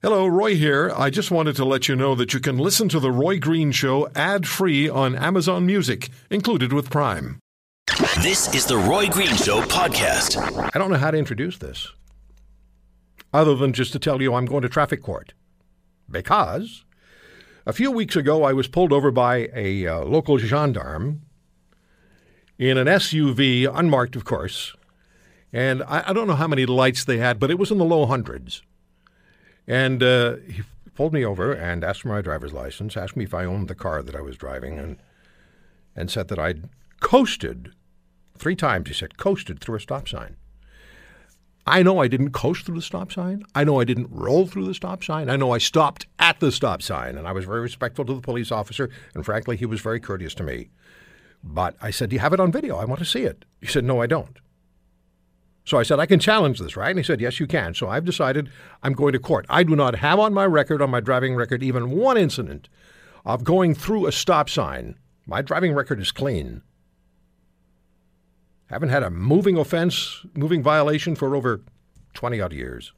Hello, Roy here. I just wanted to let you know that you can listen to The Roy Green Show ad free on Amazon Music, included with Prime. This is the Roy Green Show podcast. I don't know how to introduce this, other than just to tell you I'm going to traffic court. Because a few weeks ago, I was pulled over by a uh, local gendarme in an SUV, unmarked, of course. And I, I don't know how many lights they had, but it was in the low hundreds. And uh, he pulled me over and asked for my driver's license, asked me if I owned the car that I was driving, and and said that I'd coasted three times. He said coasted through a stop sign. I know I didn't coast through the stop sign. I know I didn't roll through the stop sign. I know I stopped at the stop sign, and I was very respectful to the police officer. And frankly, he was very courteous to me. But I said, "Do you have it on video? I want to see it." He said, "No, I don't." So I said, I can challenge this, right? And he said, Yes, you can. So I've decided I'm going to court. I do not have on my record, on my driving record, even one incident of going through a stop sign. My driving record is clean. Haven't had a moving offense, moving violation for over 20 odd years.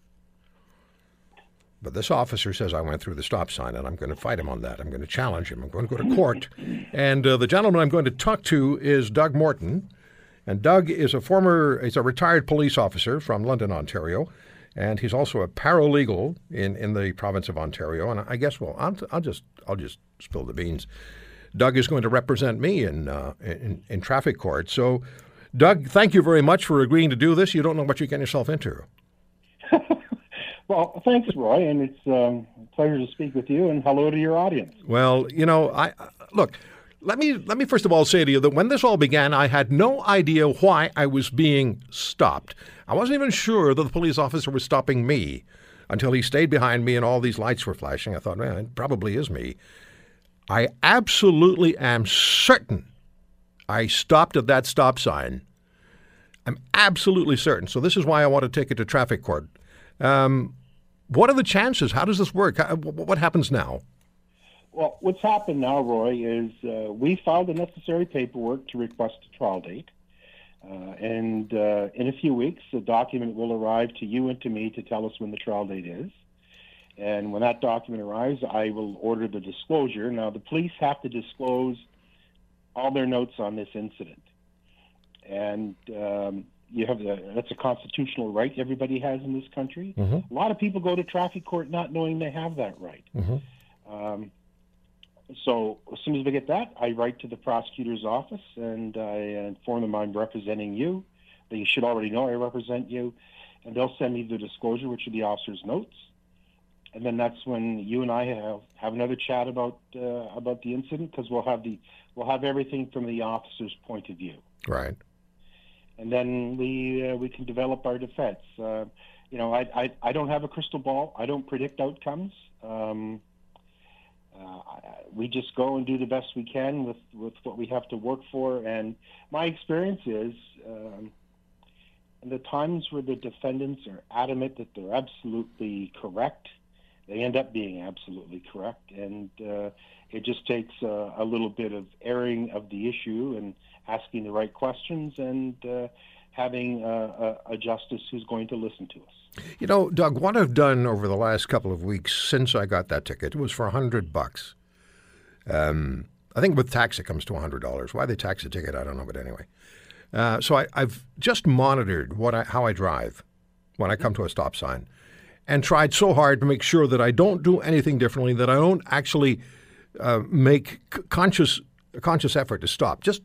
But this officer says I went through the stop sign, and I'm going to fight him on that. I'm going to challenge him. I'm going to go to court. And uh, the gentleman I'm going to talk to is Doug Morton. And Doug is a former, he's a retired police officer from London, Ontario, and he's also a paralegal in, in the province of Ontario. And I guess, well, I'll, I'll just I'll just spill the beans. Doug is going to represent me in, uh, in in traffic court. So, Doug, thank you very much for agreeing to do this. You don't know what you're getting yourself into. well, thanks, Roy, and it's um, a pleasure to speak with you. And hello to your audience. Well, you know, I look. Let me let me first of all say to you that when this all began, I had no idea why I was being stopped. I wasn't even sure that the police officer was stopping me until he stayed behind me and all these lights were flashing. I thought, man, it probably is me. I absolutely am certain I stopped at that stop sign. I'm absolutely certain. So this is why I want to take it to traffic court. Um, what are the chances? How does this work? What happens now? Well, what's happened now, Roy, is uh, we filed the necessary paperwork to request a trial date. Uh, and uh, in a few weeks, the document will arrive to you and to me to tell us when the trial date is. And when that document arrives, I will order the disclosure. Now, the police have to disclose all their notes on this incident. And um, you have the, that's a constitutional right everybody has in this country. Mm-hmm. A lot of people go to traffic court not knowing they have that right. Mm-hmm. Um, so as soon as we get that, I write to the prosecutor's office and I inform them I'm representing you. They should already know I represent you, and they'll send me the disclosure, which are the officer's notes. And then that's when you and I have have another chat about uh, about the incident because we'll have the we'll have everything from the officer's point of view. Right. And then we uh, we can develop our defense. Uh, you know, I, I I don't have a crystal ball. I don't predict outcomes. Um, uh, we just go and do the best we can with, with what we have to work for. And my experience is, um, the times where the defendants are adamant that they're absolutely correct, they end up being absolutely correct. And uh, it just takes uh, a little bit of airing of the issue and asking the right questions and uh, having a, a, justice who's going to listen to us. You know, Doug, what I've done over the last couple of weeks since I got that ticket was for a hundred bucks. Um, I think with tax it comes to hundred dollars. Why they tax a ticket, I don't know, but anyway. Uh, so I, have just monitored what I, how I drive when I come to a stop sign, and tried so hard to make sure that I don't do anything differently, that I don't actually uh, make conscious a conscious effort to stop. Just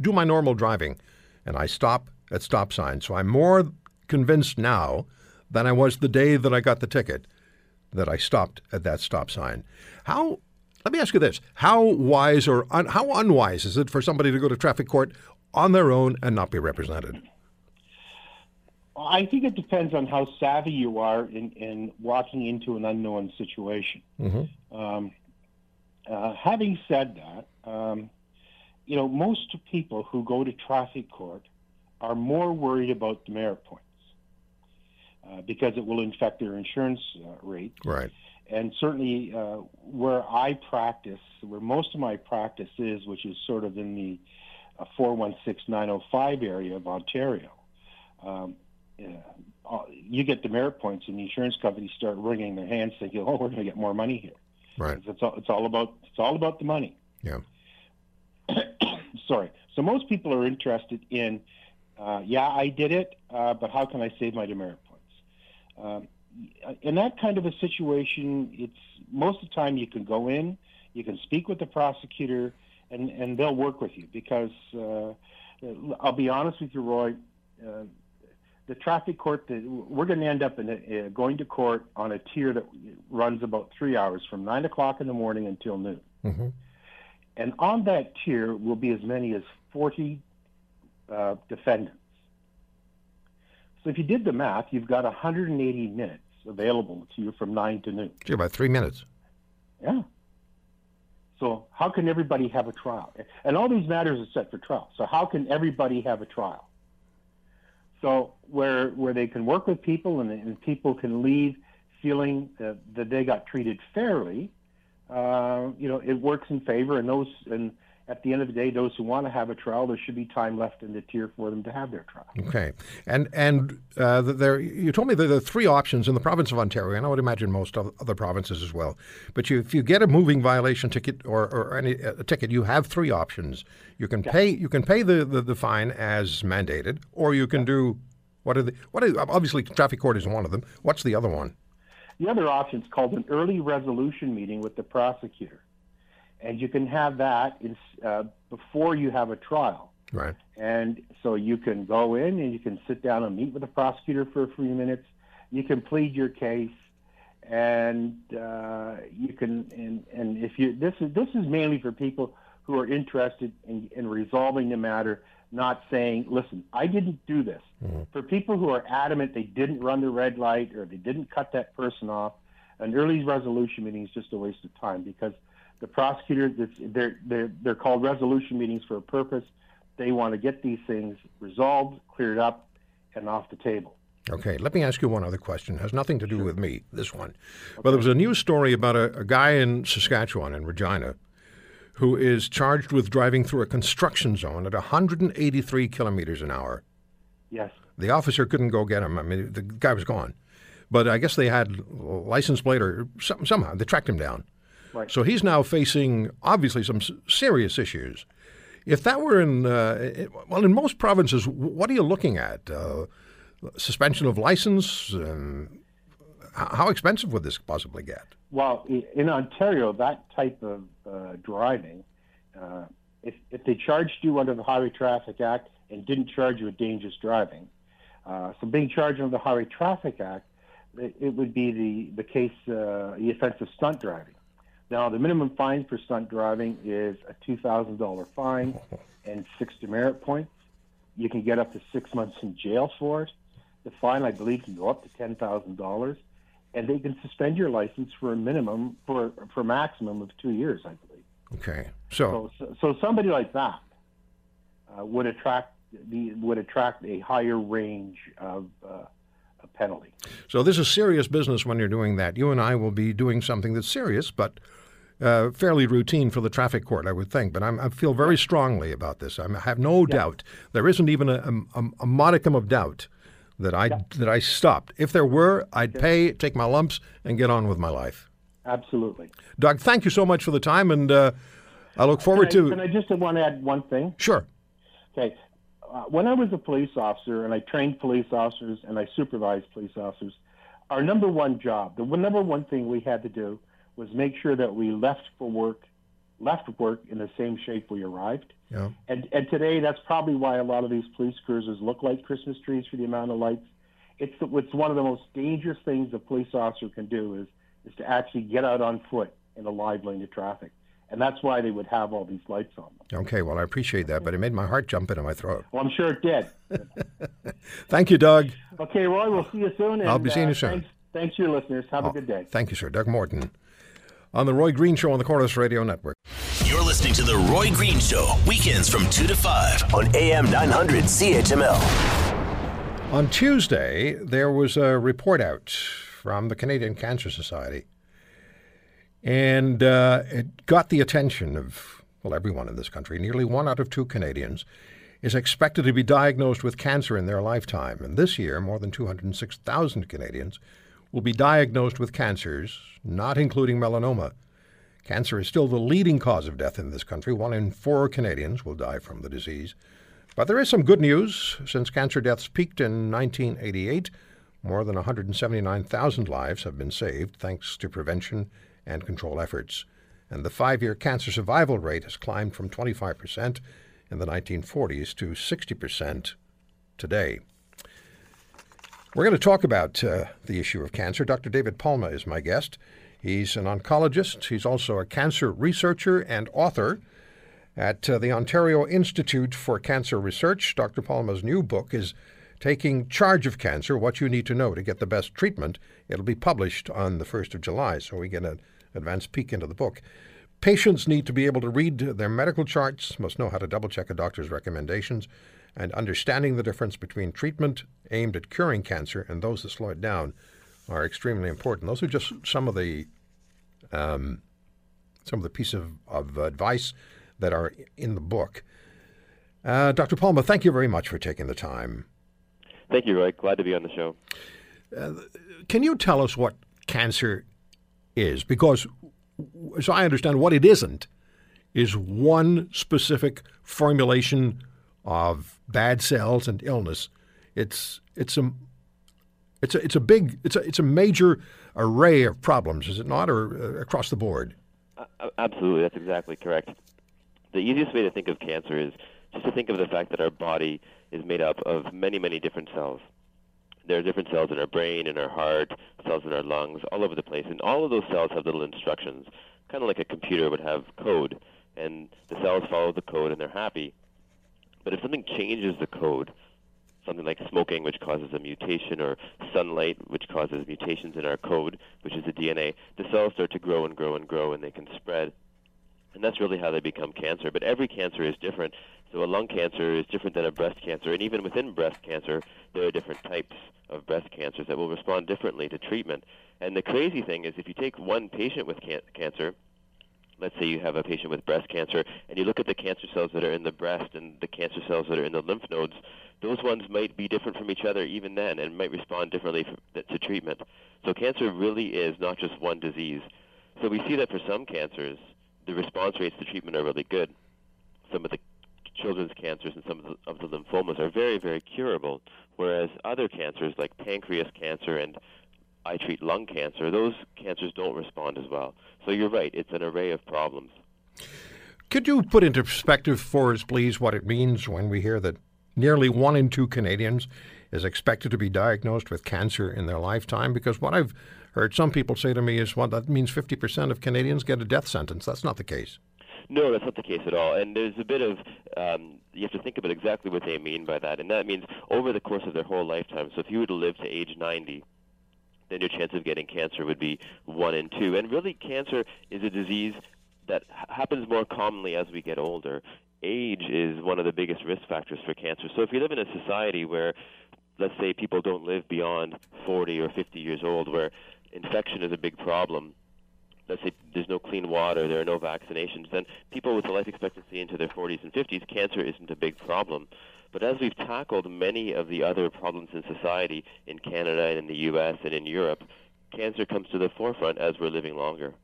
do my normal driving, and I stop at stop signs. So I'm more convinced now than I was the day that I got the ticket that I stopped at that stop sign. How let me ask you this: How wise or un, how unwise is it for somebody to go to traffic court on their own and not be represented? I think it depends on how savvy you are in, in walking into an unknown situation. Mm-hmm. Um, uh, having said that, um, you know, most people who go to traffic court are more worried about demerit points uh, because it will infect their insurance uh, rate. Right. And certainly, uh, where I practice, where most of my practice is, which is sort of in the uh, 416905 area of Ontario, um, uh, you get demerit points, and the insurance companies start wringing their hands, thinking, "Oh, we're going to get more money here." Right. It's all, it's all about it's all about the money. Yeah. Sorry. So most people are interested in, uh, yeah, I did it, uh, but how can I save my demerit points? Um, in that kind of a situation, it's most of the time you can go in, you can speak with the prosecutor, and, and they'll work with you because uh, I'll be honest with you, Roy. Uh, the traffic court, the, we're going to end up in a, uh, going to court on a tier that runs about three hours from nine o'clock in the morning until noon. hmm And on that tier will be as many as 40 uh, defendants. So if you did the math, you've got 180 minutes available to you from 9 to noon. Gee, about three minutes. Yeah. So how can everybody have a trial? And all these matters are set for trial. So how can everybody have a trial? So where where they can work with people and, and people can leave feeling that, that they got treated fairly, uh, you know, it works in favor. And those and at the end of the day, those who want to have a trial, there should be time left in the tier for them to have their trial. Okay, and and uh, there you told me there are three options in the province of Ontario, and I would imagine most of other provinces as well. But you, if you get a moving violation ticket or, or any a ticket, you have three options. You can pay you can pay the, the, the fine as mandated, or you can do what are the what are obviously traffic court is one of them. What's the other one? The other option is called an early resolution meeting with the prosecutor, and you can have that in, uh, before you have a trial. Right. And so you can go in and you can sit down and meet with the prosecutor for a few minutes. You can plead your case, and uh, you can and, and if you this is this is mainly for people who are interested in, in resolving the matter, not saying, "Listen, I didn't do this." For people who are adamant they didn't run the red light or they didn't cut that person off, an early resolution meeting is just a waste of time because the prosecutors, they're, they're, they're called resolution meetings for a purpose. They want to get these things resolved, cleared up, and off the table. Okay, let me ask you one other question. It has nothing to do with me, this one. Well, there was a news story about a, a guy in Saskatchewan, in Regina, who is charged with driving through a construction zone at 183 kilometers an hour. Yes. The officer couldn't go get him. I mean, the guy was gone. But I guess they had license plate or some, somehow they tracked him down. Right. So he's now facing obviously some serious issues. If that were in, uh, well, in most provinces, what are you looking at? Uh, suspension of license? Um, how expensive would this possibly get? Well, in Ontario, that type of uh, driving, uh, if, if they charged you under the Highway Traffic Act and didn't charge you with dangerous driving, uh, so being charged under the Highway Traffic Act, it, it would be the, the case, uh, the offense of stunt driving. Now, the minimum fine for stunt driving is a $2,000 fine and six demerit points. You can get up to six months in jail for it. The fine, I believe, can go up to $10,000 and they can suspend your license for a minimum for for a maximum of two years, I believe. Okay. So, So so, so somebody like that uh, would attract the would attract a higher range of uh, a penalty. so this is serious business when you're doing that. You and I will be doing something that's serious, but uh, fairly routine for the traffic court, I would think. But I'm, I feel very strongly about this. I'm, I have no doubt. There isn't even a, a, a modicum of doubt that I that I stopped. If there were, I'd pay, take my lumps, and get on with my life. Absolutely. Doug, thank you so much for the time, and uh, I look forward Can I, to. can I just want to add one thing? Sure. Okay. Uh, when I was a police officer and I trained police officers and I supervised police officers, our number one job, the number one thing we had to do was make sure that we left for work, left work in the same shape we arrived. Yeah. And, and today, that's probably why a lot of these police cruisers look like Christmas trees for the amount of lights. It's, the, it's one of the most dangerous things a police officer can do is, is to actually get out on foot in a live lane of traffic. And that's why they would have all these lights on them. Okay. Well, I appreciate that, but it made my heart jump into my throat. Well, I'm sure it did. Thank you, Doug. Okay, Roy, we'll see you soon. And, I'll be seeing uh, you soon. Thanks, thanks to your listeners. Have a good day. Thank you, sir. Doug Morton on the Roy Green Show on the Corus Radio Network. You're listening to The Roy Green Show, weekends from 2 to 5 on AM 900 CHML. On Tuesday, there was a report out from the Canadian Cancer Society, and uh, it got the attention of, well, everyone in this country. Nearly one out of two Canadians is expected to be diagnosed with cancer in their lifetime. And this year, more than 206,000 Canadians will be diagnosed with cancers, not including melanoma. Cancer is still the leading cause of death in this country. One in four Canadians will die from the disease. But there is some good news. Since cancer deaths peaked in 1988, more than 179,000 lives have been saved thanks to prevention and control efforts. And the five year cancer survival rate has climbed from 25% in the 1940s to 60% today. We're going to talk about uh, the issue of cancer. Dr. David Palma is my guest. He's an oncologist. He's also a cancer researcher and author. At uh, the Ontario Institute for Cancer Research, Dr. Palma's new book is Taking Charge of Cancer What You Need to Know to Get the Best Treatment. It'll be published on the 1st of July, so we get an advanced peek into the book. Patients need to be able to read their medical charts, must know how to double check a doctor's recommendations, and understanding the difference between treatment aimed at curing cancer and those that slow it down are extremely important. Those are just some of the um, some of the pieces of, of advice that are in the book. Uh, Dr. Palma, thank you very much for taking the time. Thank you, Roy. Glad to be on the show. Uh, can you tell us what cancer is? Because, as I understand, what it isn't is one specific formulation of bad cells and illness. It's it's a it's a it's a big it's a it's a major array of problems, is it not, or uh, across the board? Uh, absolutely, that's exactly correct. The easiest way to think of cancer is just to think of the fact that our body is made up of many, many different cells. There are different cells in our brain, in our heart, cells in our lungs, all over the place. And all of those cells have little instructions, kind of like a computer would have code. And the cells follow the code and they're happy. But if something changes the code, something like smoking, which causes a mutation, or sunlight, which causes mutations in our code, which is the DNA, the cells start to grow and grow and grow, and they can spread and that's really how they become cancer. But every cancer is different. So a lung cancer is different than a breast cancer, and even within breast cancer, there are different types of breast cancers that will respond differently to treatment. And the crazy thing is, if you take one patient with can- cancer, let's say you have a patient with breast cancer, and you look at the cancer cells that are in the breast and the cancer cells that are in the lymph nodes, those ones might be different from each other even then, and might respond differently to treatment. So cancer really is not just one disease. So we see that for some cancers, the response rates to treatment are really good. Some of the children's cancers and some of the, of the lymphomas are very, very curable, whereas other cancers like pancreas cancer and I treat lung cancer, those cancers don't respond as well. So you're right, it's an array of problems. Could you put into perspective for us, please, what it means when we hear that nearly one in two Canadians is expected to be diagnosed with cancer in their lifetime? Because what I've heard some people say to me is, well, that means 50% of Canadians get a death sentence. That's not the case. No, that's not the case at all. And there's a bit of um, you have to think about exactly what they mean by that, and that means over the course of their whole lifetime. So if you were to live to age 90, then your chance of getting cancer would be one in two. And really, cancer is a disease that happens more commonly as we get older. Age is one of the biggest risk factors for cancer. So if you live in a society where let's say people don't live beyond 40 or 50 years old, where infection is a big problem, let's say there's no clean water, there are no vaccinations, then people with a life expectancy into their 40s and 50s, cancer isn't a big problem. But as we've tackled many of the other problems in society in Canada and in the U.S. and in Europe, cancer comes to the forefront as we're living longer.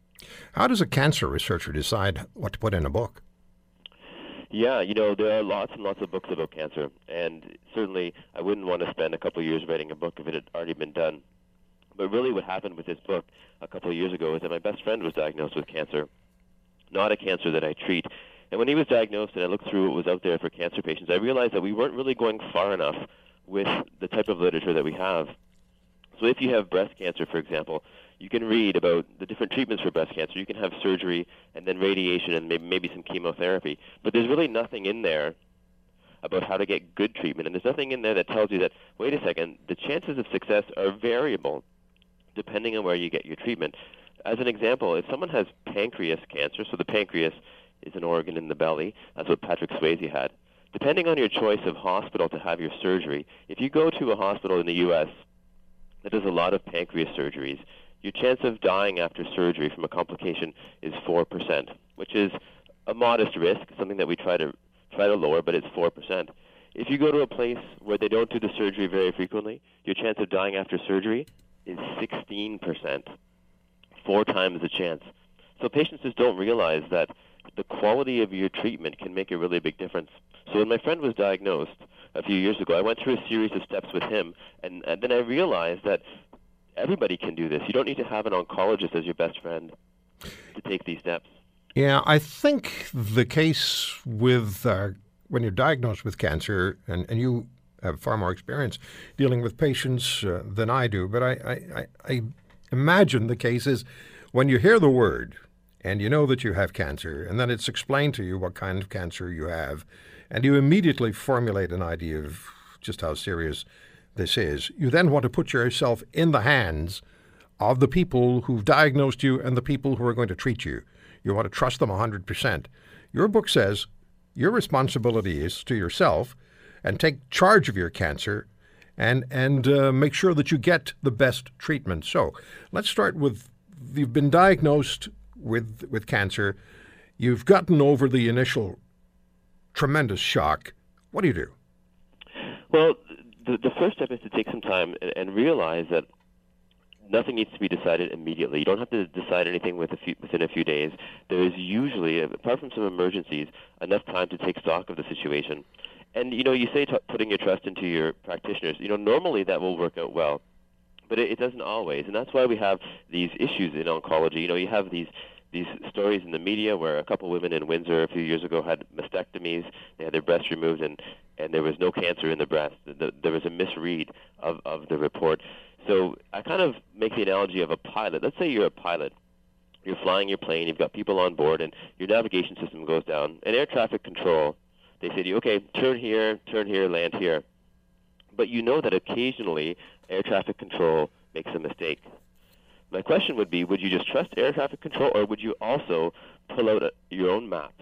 How does a cancer researcher decide what to put in a book? Yeah, you know, there are lots and lots of books about cancer, and certainly I wouldn't want to spend a couple of years writing a book if it had already been done. But really, what happened with this book a couple of years ago is that my best friend was diagnosed with cancer, not a cancer that I treat. And when he was diagnosed and I looked through what was out there for cancer patients, I realized that we weren't really going far enough with the type of literature that we have. So if you have breast cancer, for example, you can read about the different treatments for breast cancer. You can have surgery and then radiation and maybe, maybe some chemotherapy. But there's really nothing in there about how to get good treatment. And there's nothing in there that tells you that, wait a second, the chances of success are variable depending on where you get your treatment. As an example, if someone has pancreas cancer, so the pancreas is an organ in the belly, that's what Patrick Swayze had. Depending on your choice of hospital to have your surgery, if you go to a hospital in the U.S. that does a lot of pancreas surgeries, your chance of dying after surgery from a complication is 4%, which is a modest risk, something that we try to try to lower, but it's 4%. If you go to a place where they don't do the surgery very frequently, your chance of dying after surgery is 16%, four times the chance. So patients just don't realize that the quality of your treatment can make a really big difference. So when my friend was diagnosed a few years ago, I went through a series of steps with him, and, and then I realized that everybody can do this. You don't need to have an oncologist as your best friend to take these steps. Yeah, I think the case with uh, when you're diagnosed with cancer, and, and you have far more experience dealing with patients uh, than I do, but I, I, I imagine the case is when you hear the word and you know that you have cancer, and then it's explained to you what kind of cancer you have, and you immediately formulate an idea of just how serious this is, you then want to put yourself in the hands of the people who've diagnosed you and the people who are going to treat you. You want to trust them 100%. Your book says your responsibility is to yourself and take charge of your cancer and, and uh, make sure that you get the best treatment. So let's start with you've been diagnosed with, with cancer, you've gotten over the initial tremendous shock. What do you do? Well, the, the first step is to take some time and, and realize that nothing needs to be decided immediately. You don't have to decide anything with a few, within a few days. There is usually, apart from some emergencies, enough time to take stock of the situation. And you know, you say t- putting your trust into your practitioners. You know, normally that will work out well, but it, it doesn't always, and that's why we have these issues in oncology. You know, you have these these stories in the media where a couple women in Windsor a few years ago had mastectomies. They had their breasts removed, and and there was no cancer in the breast. The, there was a misread of of the report. So I kind of make the analogy of a pilot. Let's say you're a pilot. You're flying your plane. You've got people on board, and your navigation system goes down. And air traffic control, they say to you, "Okay, turn here, turn here, land here." But you know that occasionally air traffic control makes a mistake. My question would be, would you just trust air traffic control, or would you also pull out a, your own map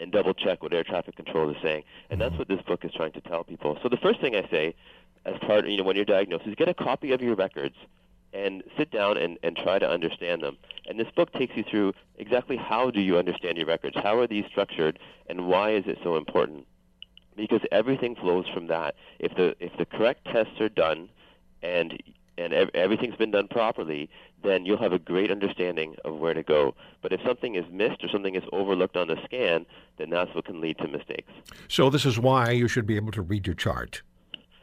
and double check what air traffic control is saying? And that's mm-hmm. what this book is trying to tell people. So the first thing I say as part, you know, when you're diagnosed, is get a copy of your records and sit down and, and try to understand them. And this book takes you through exactly how do you understand your records? How are these structured, and why is it so important? Because everything flows from that. If the if the correct tests are done, and and ev- everything's been done properly, then you'll have a great understanding of where to go. But if something is missed or something is overlooked on the scan, then that's what can lead to mistakes. So this is why you should be able to read your chart.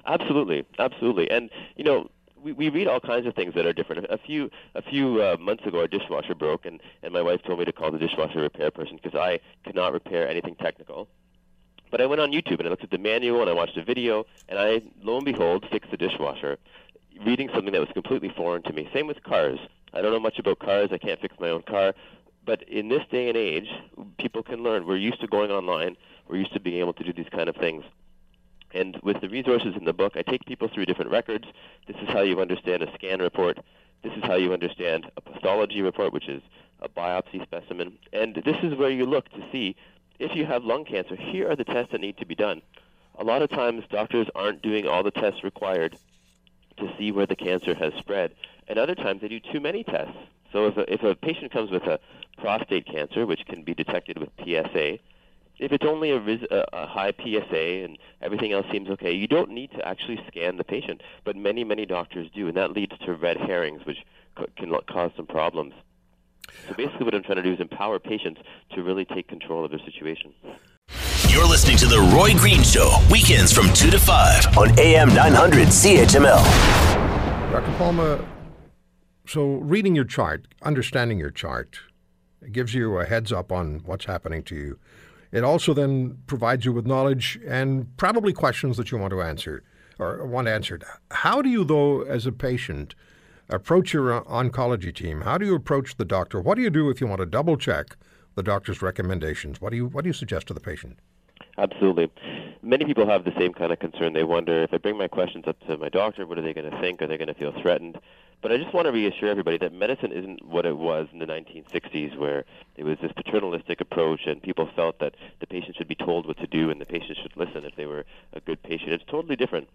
Absolutely, absolutely, and you know. We, we read all kinds of things that are different. A few a few uh, months ago, our dishwasher broke, and, and my wife told me to call the dishwasher repair person because I could not repair anything technical. But I went on YouTube and I looked at the manual and I watched a video, and I, lo and behold, fixed the dishwasher, reading something that was completely foreign to me. Same with cars. I don't know much about cars. I can't fix my own car. But in this day and age, people can learn. We're used to going online. We're used to being able to do these kind of things. And with the resources in the book, I take people through different records. This is how you understand a scan report. This is how you understand a pathology report, which is a biopsy specimen. And this is where you look to see if you have lung cancer. Here are the tests that need to be done. A lot of times, doctors aren't doing all the tests required to see where the cancer has spread. And other times, they do too many tests. So if a, if a patient comes with a prostate cancer, which can be detected with PSA, if it's only a, a, a high PSA and everything else seems okay, you don't need to actually scan the patient. But many, many doctors do, and that leads to red herrings, which can cause some problems. So basically, what I'm trying to do is empower patients to really take control of their situation. You're listening to The Roy Green Show, weekends from 2 to 5 on AM 900 CHML. Dr. Palma, so reading your chart, understanding your chart, gives you a heads up on what's happening to you. It also then provides you with knowledge and probably questions that you want to answer or want answered. How do you, though, as a patient, approach your oncology team? How do you approach the doctor? What do you do if you want to double check the doctor's recommendations? What do you what do you suggest to the patient? Absolutely. Many people have the same kind of concern. They wonder if I bring my questions up to my doctor, what are they going to think? Are they going to feel threatened? But I just want to reassure everybody that medicine isn't what it was in the 1960s, where it was this paternalistic approach and people felt that the patient should be told what to do and the patient should listen if they were a good patient. It's totally different.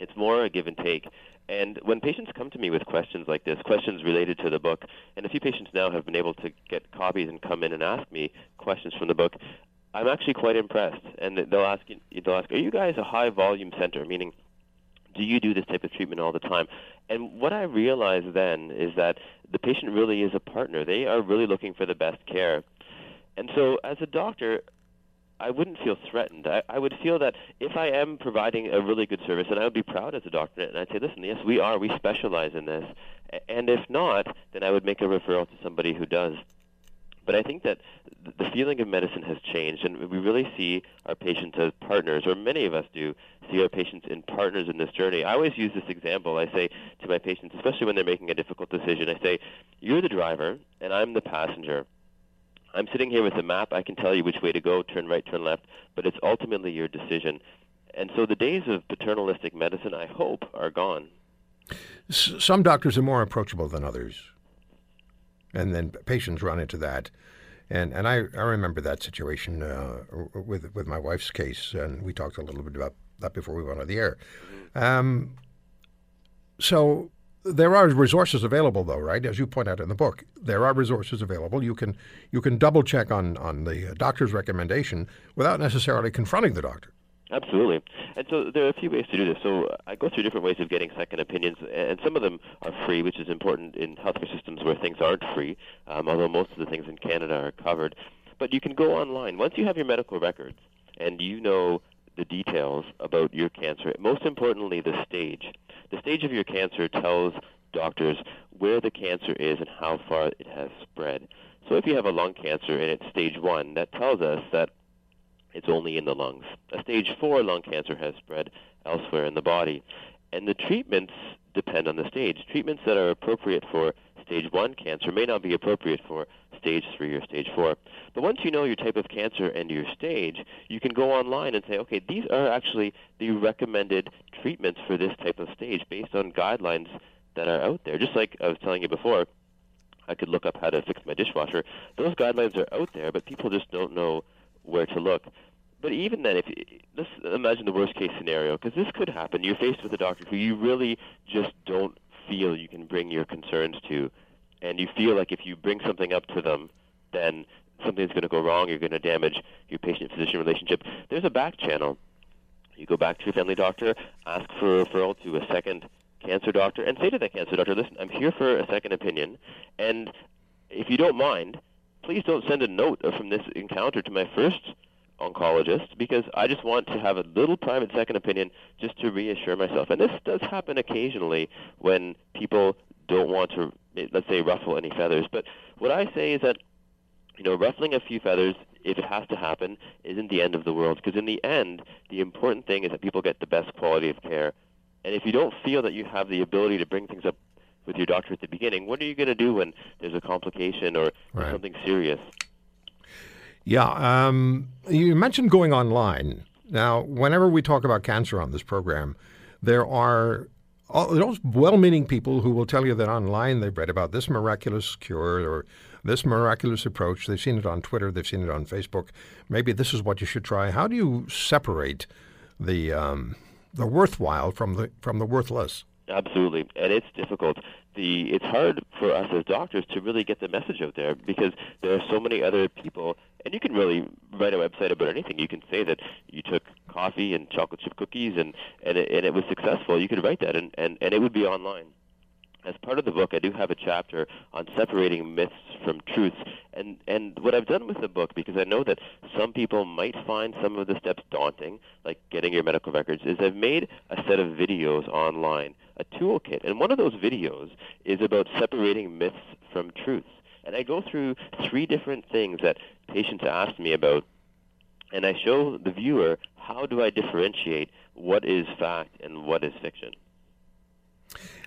It's more a give and take. And when patients come to me with questions like this, questions related to the book, and a few patients now have been able to get copies and come in and ask me questions from the book, I'm actually quite impressed. And they'll ask, they'll ask, are you guys a high volume center? Meaning, do you do this type of treatment all the time? And what I realized then is that the patient really is a partner. They are really looking for the best care. And so, as a doctor, I wouldn't feel threatened. I, I would feel that if I am providing a really good service, and I would be proud as a doctor, and I'd say, listen, yes, we are, we specialize in this. And if not, then I would make a referral to somebody who does. But I think that the feeling of medicine has changed, and we really see our patients as partners, or many of us do see our patients in partners in this journey. I always use this example. I say to my patients, especially when they're making a difficult decision, I say, You're the driver, and I'm the passenger. I'm sitting here with a map. I can tell you which way to go, turn right, turn left, but it's ultimately your decision. And so the days of paternalistic medicine, I hope, are gone. Some doctors are more approachable than others and then patients run into that. And and I, I remember that situation uh, with with my wife's case, and we talked a little bit about that before we went on the air. Um, so there are resources available, though, right? As you point out in the book, there are resources available. You can you can double check on on the doctor's recommendation without necessarily confronting the doctor. Absolutely. And so there are a few ways to do this. So I go through different ways of getting second opinions, and some of them are free, which is important in healthcare systems where things aren't free, um, although most of the things in Canada are covered. But you can go online. Once you have your medical records and you know the details about your cancer, most importantly, the stage. The stage of your cancer tells doctors where the cancer is and how far it has spread. So if you have a lung cancer and it's stage one, that tells us that it's only in the lungs. A stage 4 lung cancer has spread elsewhere in the body. And the treatments depend on the stage. Treatments that are appropriate for stage 1 cancer may not be appropriate for stage 3 or stage 4. But once you know your type of cancer and your stage, you can go online and say, okay, these are actually the recommended treatments for this type of stage based on guidelines that are out there. Just like I was telling you before, I could look up how to fix my dishwasher. Those guidelines are out there, but people just don't know where to look. But even then, if you, let's imagine the worst case scenario, because this could happen. You're faced with a doctor who you really just don't feel you can bring your concerns to, and you feel like if you bring something up to them, then something's going to go wrong. You're going to damage your patient-physician relationship. There's a back channel. You go back to your family doctor, ask for a referral to a second cancer doctor, and say to that cancer doctor, "Listen, I'm here for a second opinion, and if you don't mind." Please don't send a note from this encounter to my first oncologist because I just want to have a little private second opinion just to reassure myself. And this does happen occasionally when people don't want to, let's say, ruffle any feathers. But what I say is that, you know, ruffling a few feathers, if it has to happen, isn't the end of the world because in the end, the important thing is that people get the best quality of care. And if you don't feel that you have the ability to bring things up with your doctor at the beginning. What are you going to do when there's a complication or right. something serious? Yeah, um, you mentioned going online. Now, whenever we talk about cancer on this program, there are those well-meaning people who will tell you that online they've read about this miraculous cure or this miraculous approach. They've seen it on Twitter. They've seen it on Facebook. Maybe this is what you should try. How do you separate the um, the worthwhile from the from the worthless? Absolutely, and it's difficult. The it's hard for us as doctors to really get the message out there because there are so many other people, and you can really write a website about anything. You can say that you took coffee and chocolate chip cookies, and and it, and it was successful. You could write that, and and and it would be online as part of the book, I do have a chapter on separating myths from truths. And, and what I've done with the book, because I know that some people might find some of the steps daunting, like getting your medical records, is I've made a set of videos online, a toolkit. And one of those videos is about separating myths from truths. And I go through three different things that patients ask me about, and I show the viewer how do I differentiate what is fact and what is fiction.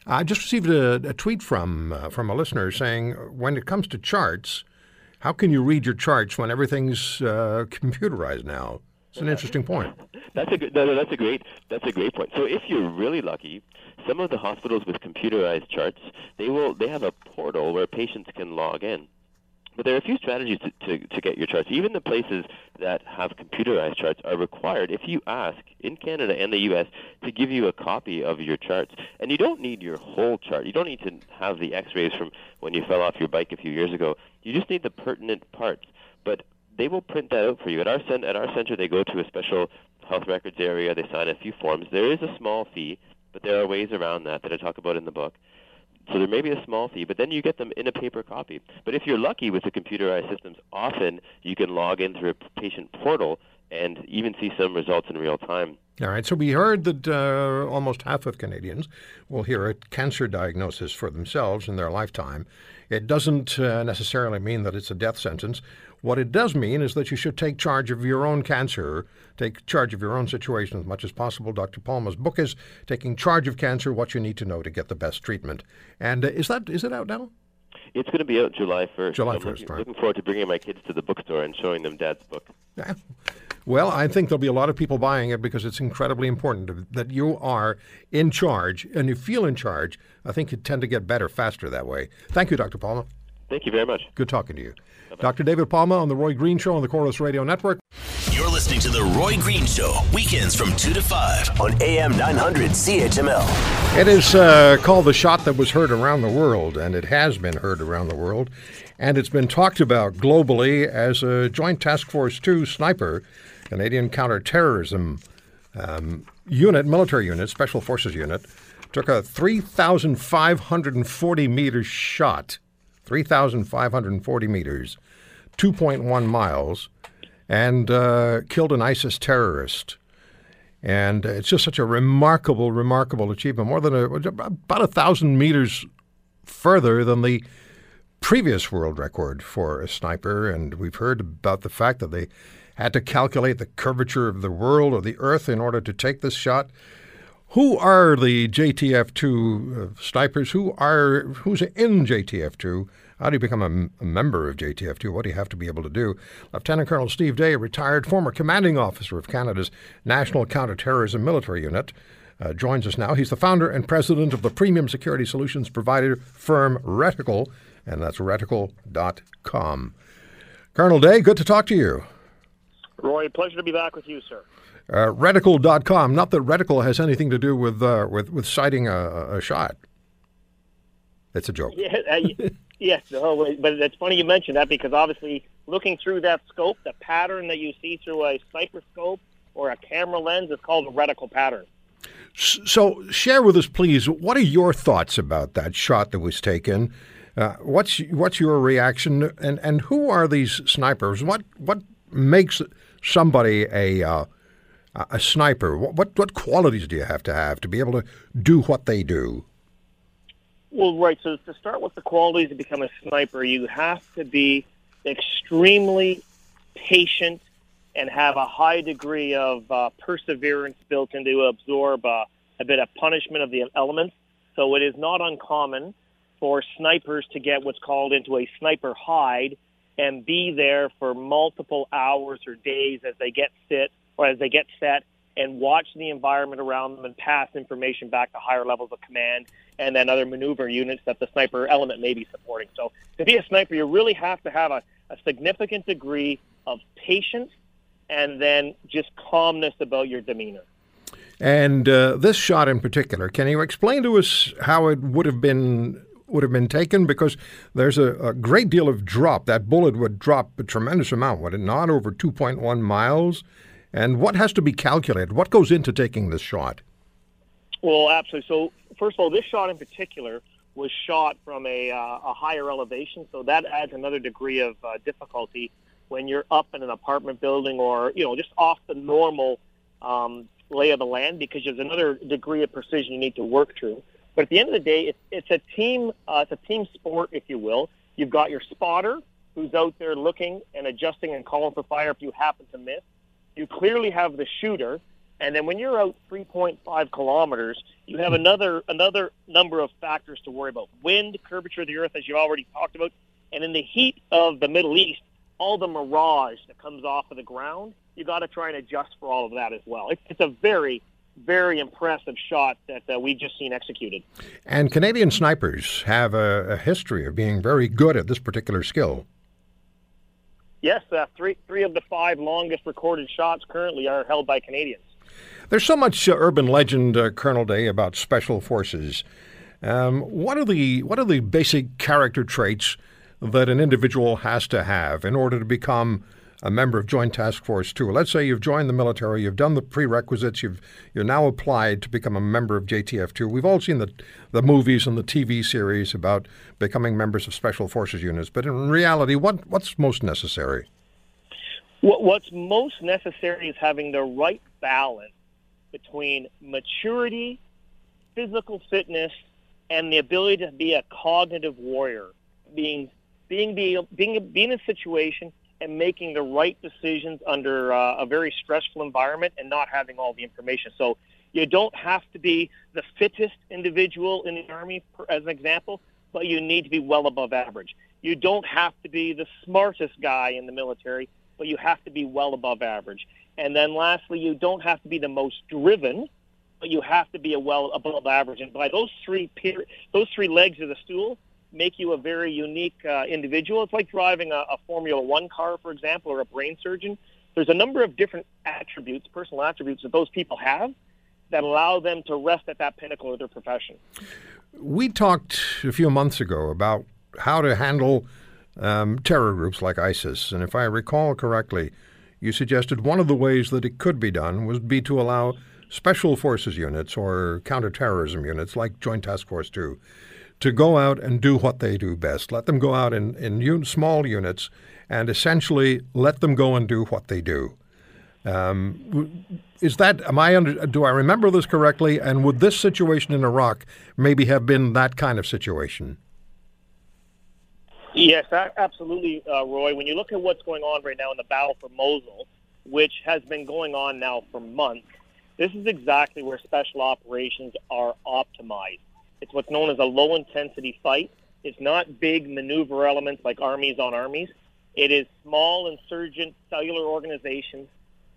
I just received a, a tweet from uh, from a listener saying, when it comes to charts, how can you read your charts when everything's uh, computerized now? It's an interesting point. That's a good, no, no, that's a great that's a great point. So if you're really lucky, some of the hospitals with computerized charts, they will they have a portal where patients can log in. But there are a few strategies to, to, to, get your charts. Even the places that have computerized charts are required, if you ask in Canada and the U.S., to give you a copy of your charts. And you don't need your whole chart. You don't need to have the x-rays from when you fell off your bike a few years ago. You just need the pertinent parts. But they will print that out for you. At our cen- at our center, they go to a special health records area. They sign a few forms. There is a small fee, but there are ways around that that I talk about in the book. So there may be a small fee, but then you get them in a paper copy. But if you're lucky with the computerized systems, often you can log in through a patient portal and even see some results in real time. All right. So we heard that uh, almost half of Canadians will hear a cancer diagnosis for themselves in their lifetime. It doesn't uh, necessarily mean that it's a death sentence. What it does mean is that you should take charge of your own cancer, take charge of your own situation as much as possible. Dr. Palma's book is Taking Charge of Cancer What You Need to Know to Get the Best Treatment. And uh, is that is it out now? It's going to be out July 1st. July 1st, I'm looking, right. looking forward to bringing my kids to the bookstore and showing them Dad's book. Yeah. Well, I think there'll be a lot of people buying it because it's incredibly important that you are in charge and you feel in charge. I think you tend to get better faster that way. Thank you, Dr. Palma. Thank you very much. Good talking to you. Dr. David Palma on The Roy Green Show on the Corus Radio Network. You're listening to The Roy Green Show, weekends from 2 to 5 on AM 900 CHML. It is uh, called The Shot That Was Heard Around the World, and it has been heard around the world. And it's been talked about globally as a Joint Task Force 2 sniper, Canadian counterterrorism um, unit, military unit, Special Forces unit, took a 3,540 meter shot, 3,540 meters, 2.1 miles, and uh, killed an ISIS terrorist. And it's just such a remarkable, remarkable achievement. More than a, about a thousand meters further than the previous world record for a sniper. And we've heard about the fact that they had to calculate the curvature of the world or the earth in order to take this shot. Who are the JTF2 uh, snipers? Who are who's in JTF2? How do you become a, member of JTF2? What do you have to be able to do? Lieutenant Colonel Steve Day, retired former commanding officer of Canada's National Counterterrorism Military Unit, uh, joins us now. He's the founder and president of the premium security solutions provider firm Reticle, and that's reticle.com. Colonel Day, good to talk to you. Roy, pleasure to be back with you, sir. Uh, reticle.com. Not that reticle has anything to do with uh, with with sighting a, a shot. It's a joke. Yeah, uh, yes, no, but it's funny you mentioned that because obviously, looking through that scope, the pattern that you see through a sniper scope or a camera lens is called a reticle pattern. So, share with us, please. What are your thoughts about that shot that was taken? Uh, what's what's your reaction? And and who are these snipers? What what makes somebody a uh, a sniper? What, what what qualities do you have to have to be able to do what they do? Well, right. So to start with the qualities to become a sniper, you have to be extremely patient and have a high degree of uh, perseverance built in to absorb uh, a bit of punishment of the elements. So it is not uncommon for snipers to get what's called into a sniper hide and be there for multiple hours or days as they get sit or as they get set and watch the environment around them and pass information back to higher levels of command and then other maneuver units that the sniper element may be supporting. So to be a sniper, you really have to have a, a significant degree of patience and then just calmness about your demeanor. And uh, this shot in particular, can you explain to us how it would have been would have been taken? Because there's a, a great deal of drop. That bullet would drop a tremendous amount, would it not? Over 2.1 miles. And what has to be calculated? What goes into taking this shot? Well, absolutely. So, first of all, this shot in particular was shot from a, uh, a higher elevation, so that adds another degree of uh, difficulty when you're up in an apartment building or you know just off the normal um, lay of the land because there's another degree of precision you need to work through. But at the end of the day, it's, it's a team uh, it's a team sport, if you will. You've got your spotter who's out there looking and adjusting and calling for fire if you happen to miss. You clearly have the shooter, and then when you're out 3.5 kilometers, you have another another number of factors to worry about: wind, curvature of the earth, as you already talked about, and in the heat of the Middle East, all the mirage that comes off of the ground. You got to try and adjust for all of that as well. It's, a very very impressive shot that uh, we've just seen executed. And Canadian snipers have a, a, history of being very good at this particular skill. Yes, uh, three three of the five longest recorded shots currently are held by Canadians. There's so much uh, urban legend, uh, Colonel Day, about special forces. Um, what are the what are the basic character traits that an individual has to have in order to become a member of Joint Task Force 2. Let's say you've joined the military, you've done the prerequisites, you've you're now applied to become a member of JTF2. We've all seen the the movies and the TV series about becoming members of special forces units, but in reality, what what's most necessary? What's most necessary is having the right balance between maturity, physical fitness, and the ability to be a cognitive warrior, being being being, being in a situation and making the right decisions under uh, a very stressful environment and not having all the information. So you don't have to be the fittest individual in the army, as an example, but you need to be well above average. You don't have to be the smartest guy in the military, but you have to be well above average. And then lastly, you don't have to be the most driven, but you have to be a well above average. And by those three those three legs of the stool make you a very unique uh, individual. It's like driving a, a Formula One car, for example, or a brain surgeon. There's a number of different attributes, personal attributes that those people have that allow them to rest at that pinnacle of their profession. We talked a few months ago about how to handle um, terror groups like ISIS, and if I recall correctly, you suggested one of the ways that it could be done was be to allow special forces units or counterterrorism units like Joint Task Force 2 to go out and do what they do best. Let them go out in, in un- small units and essentially let them go and do what they do. Um, is that am I under, do I remember this correctly? And would this situation in Iraq maybe have been that kind of situation? Yes, absolutely, uh, Roy. When you look at what's going on right now in the battle for Mosul, which has been going on now for months, this is exactly where special operations are optimized. It's what's known as a low intensity fight. It's not big maneuver elements like armies on armies. It is small insurgent cellular organizations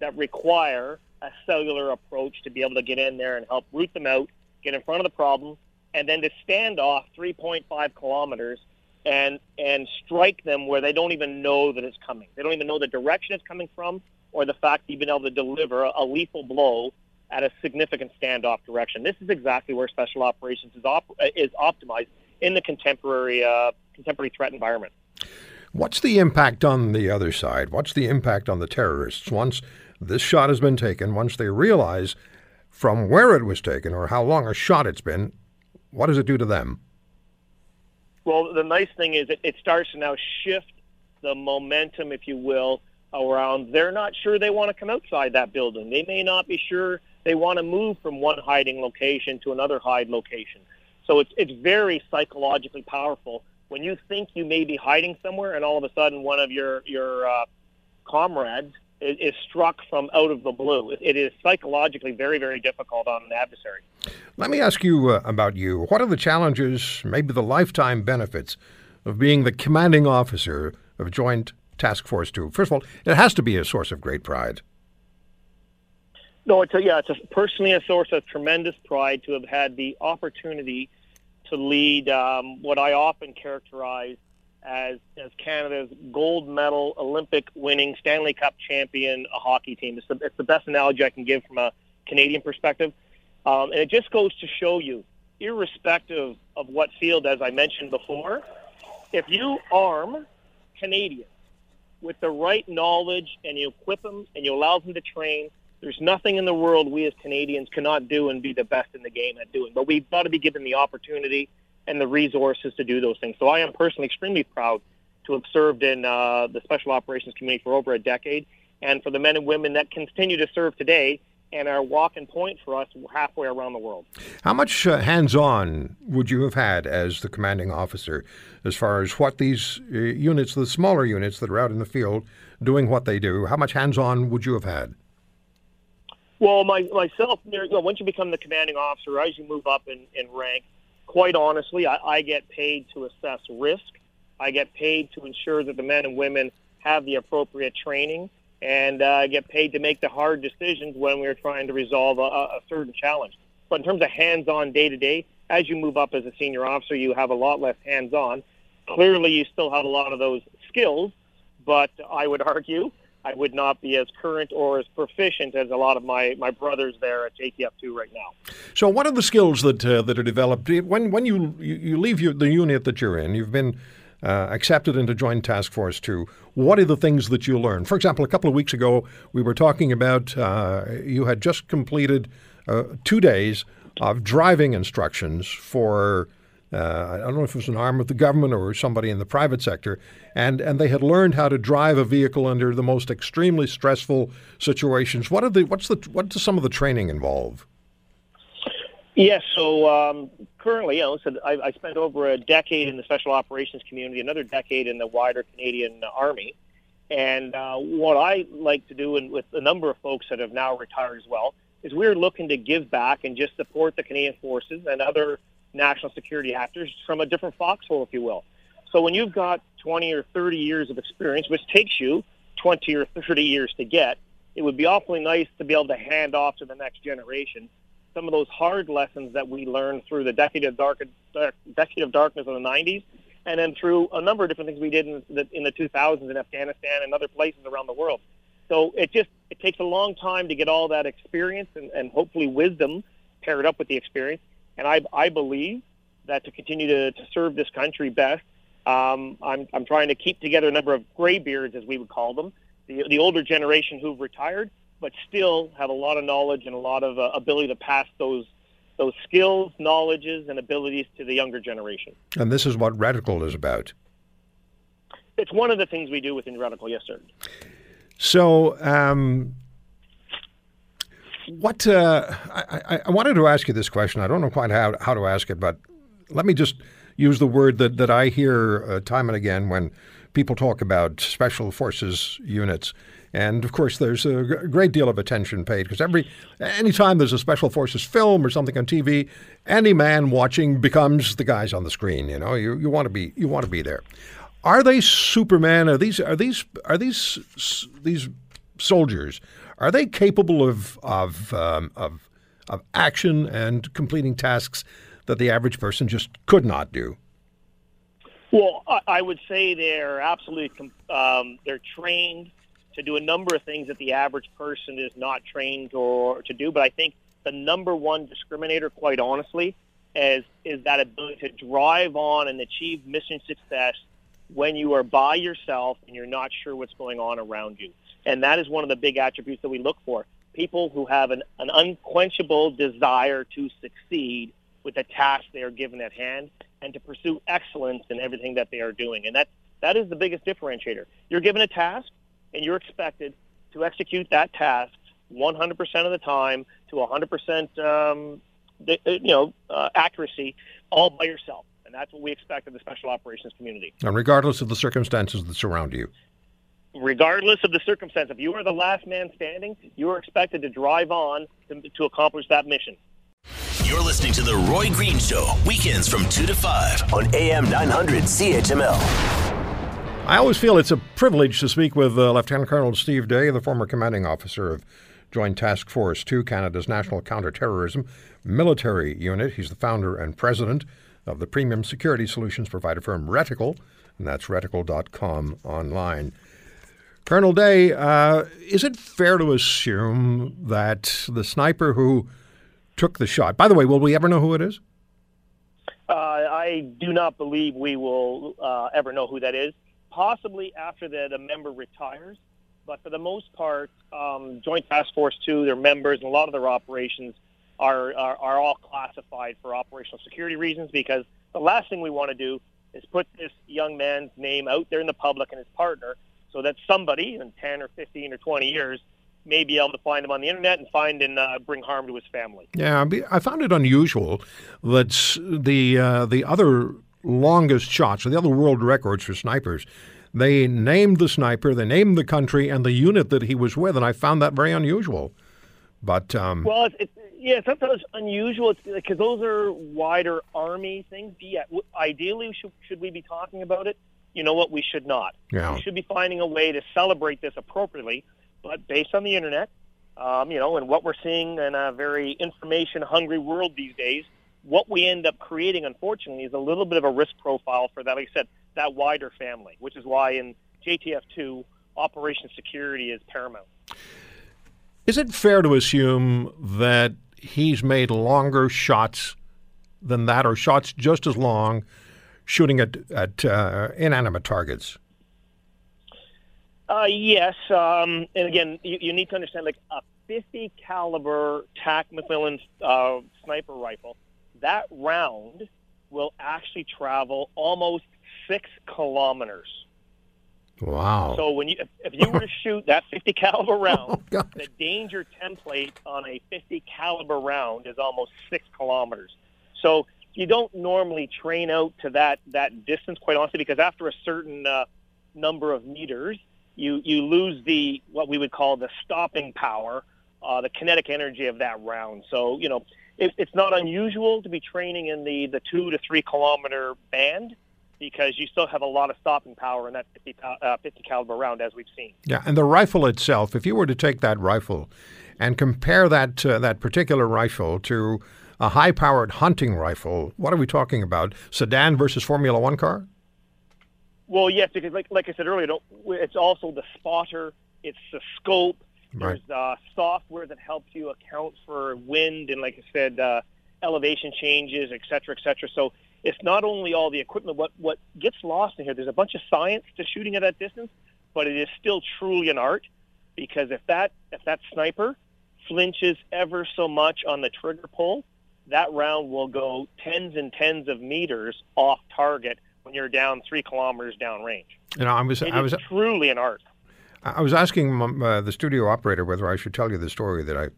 that require a cellular approach to be able to get in there and help root them out, get in front of the problem, and then to stand off 3.5 kilometers and and strike them where they don't even know that it's coming. They don't even know the direction it's coming from or the fact that you've been able to deliver a lethal blow at a significant standoff direction. This is exactly where special operations is, op- is optimized in the contemporary uh, contemporary threat environment. What's the impact on the other side? What's the impact on the terrorists once this shot has been taken? Once they realize from where it was taken or how long a shot it's been, what does it do to them? Well, the nice thing is it, it starts to now shift the momentum, if you will, around they're not sure they want to come outside that building. They may not be sure they want to move from one hiding location to another hide location. So it's it's very psychologically powerful when you think you may be hiding somewhere, and all of a sudden one of your your uh, comrades is, is, struck from out of the blue. It, is psychologically very very difficult on an adversary. Let me ask you uh, about you. What are the challenges, maybe the lifetime benefits, of being the commanding officer of Joint Task Force Two? First of all, it has to be a source of great pride. No, it's a, yeah, it's a, personally a source of tremendous pride to have had the opportunity to lead um, what I often characterize as as Canada's gold medal Olympic winning Stanley Cup champion a hockey team. It's the, it's the best analogy I can give from a Canadian perspective, um, and it just goes to show you, irrespective of what field, as I mentioned before, if you arm Canadians with the right knowledge and you equip them and you allow them to train there's nothing in the world we as Canadians cannot do and be the best in the game at doing. But we've got to be given the opportunity and the resources to do those things. So I am personally extremely proud to have served in uh, the Special Operations Community for over a decade, and for the men and women that continue to serve today and are walking point for us halfway around the world. How much uh, hands-on would you have had as the commanding officer, as far as what these uh, units, the smaller units that are out in the field, doing what they do? How much hands-on would you have had? Well, my, myself, you know, once you become the commanding officer, as you move up in, in rank, quite honestly, I, I get paid to assess risk. I get paid to ensure that the men and women have the appropriate training, and uh, I get paid to make the hard decisions when we're trying to resolve a, a certain challenge. But in terms of hands-on day-to-day, as you move up as a senior officer, you have a lot less hands-on. Clearly, you still have a lot of those skills, but I would argue I would not be as current or as proficient as a lot of my, my brothers there at JTF2 right now. So, what are the skills that uh, that are developed when when you you leave your, the unit that you're in? You've been uh, accepted into Joint Task Force 2, what are the things that you learn? For example, a couple of weeks ago, we were talking about uh, you had just completed uh, two days of driving instructions for. Uh, I don't know if it was an arm of the government or somebody in the private sector, and, and they had learned how to drive a vehicle under the most extremely stressful situations. What are the what's the what does some of the training involve? Yes. So um, currently, you know, so I, I spent over a decade in the special operations community, another decade in the wider Canadian Army. And uh, what I like to do, and with a number of folks that have now retired as well, is we're looking to give back and just support the Canadian Forces and other national security actors from a different foxhole, if you will. So when you've got 20 or 30 years of experience, which takes you 20 or 30 years to get, it would be awfully nice to be able to hand off to the next generation some of those hard lessons that we learned through the decade of dark, decade of darkness of the 90s, and then through a number of different things we did in the, in the 2000s in Afghanistan and other places around the world. So it just it takes a long time to get all that experience and, and hopefully wisdom paired up with the experience. And I, I believe that to continue to, to serve this country best, um, I'm, I'm trying to keep together a number of graybeards, as we would call them, the, the older generation who've retired, but still have a lot of knowledge and a lot of uh, ability to pass those those skills, knowledges, and abilities to the younger generation. And this is what Reticle is about. It's one of the things we do within Reticle, yes, sir. So, um, what uh, I, I, wanted to ask you this question. I don't know quite how, how to ask it, but let me just use the word that, that I hear uh, time and again when people talk about special forces units. And of course, there's a great deal of attention paid because every anytime there's a special forces film or something on TV, any man watching becomes the guys on the screen. You know, you, you want to be you want to be there. Are they Superman? Are these are these are these these soldiers? Are they capable of of um, of of action and completing tasks that the average person just could not do? Well, I would say they're absolutely um, they're trained to do a number of things that the average person is not trained or to do. But I think the number one discriminator, quite honestly, is is that ability to drive on and achieve mission success when you are by yourself and you're not sure what's going on around you. And that is one of the big attributes that we look for. People who have an, an unquenchable desire to succeed with the task they are given at hand and to pursue excellence in everything that they are doing. And that, that is the biggest differentiator. You're given a task, and you're expected to execute that task 100% of the time to 100% um, uh, you know uh, accuracy all by yourself and that's what we expect of the special operations community and regardless of the circumstances that surround you regardless of the circumstance if you are the last man standing you are expected to drive on to, to accomplish that mission you're listening to the roy green show weekends from 2 to 5 on am 900 chml I always feel it's a privilege to speak with uh, Lieutenant Colonel Steve Day, the former commanding officer of Joint Task Force 2, Canada's National Counterterrorism Military Unit. He's the founder and president of the premium security solutions provider firm Reticle, and that's reticle.com online. Colonel Day, uh, is it fair to assume that the sniper who took the shot, by the way, will we ever know who it is? Uh, I do not believe we will uh, ever know who that is possibly after the, the member retires. But for the most part, um, Joint Task Force 2, their members, and a lot of their operations are, are, are all classified for operational security reasons because the last thing we want to do is put this young man's name out there in the public and his partner so that somebody in 10 or 15 or 20 years may be able to find him on the internet and find and uh, bring harm to his family. Yeah, I found it unusual that the uh, the other longest shots, the other world records for snipers. They named the sniper, they named the country, and the unit that he was with, and I found that very unusual. But um, well, it's, it's, yeah, sometimes unusual because those are wider army things. Yeah, ideally, should should we be talking about it? You know what? We should not. Yeah. We should be finding a way to celebrate this appropriately, but based on the internet, um, you know, and what we're seeing in a very information-hungry world these days, what we end up creating, unfortunately, is a little bit of a risk profile for that. Like I said, that wider family, which is why in JTF2, operation security is paramount. Is it fair to assume that he's made longer shots than that, or shots just as long, shooting at, at uh, inanimate targets. Uh, yes, um, and again, you, you, need to understand like a 50 caliber TAC McMillan uh, sniper rifle. That round will actually travel almost six kilometers. Wow! So when you if, if you were to shoot that 50 caliber round, oh, the danger template on a 50 caliber round is almost six kilometers. So you don't normally train out to that that distance, quite honestly, because after a certain uh, number of meters, you you lose the what we would call the stopping power, uh, the kinetic energy of that round. So you know it, it's not unusual to be training in the the two to three kilometer band because you still have a lot of stopping power in that 50, uh, 50 caliber round, as we've seen. Yeah, and the rifle itself, if you were to take that rifle and compare that uh, that particular rifle to a high-powered hunting rifle, what are we talking about? Sedan versus Formula One car? Well, yes, because like like I said earlier, it's also the spotter, it's the scope. Right. There's uh, software that helps you account for wind and, like I said, uh, elevation changes, et cetera, et cetera. So it's not only all the equipment. What what gets lost in here? There's a bunch of science to shooting at that distance, but it is still truly an art. Because if that if that sniper flinches ever so much on the trigger pull, that round will go tens and tens of meters off target when you're down three kilometers downrange. You know, I was, it I was truly an art. I was asking uh, the studio operator whether I should tell you the story that I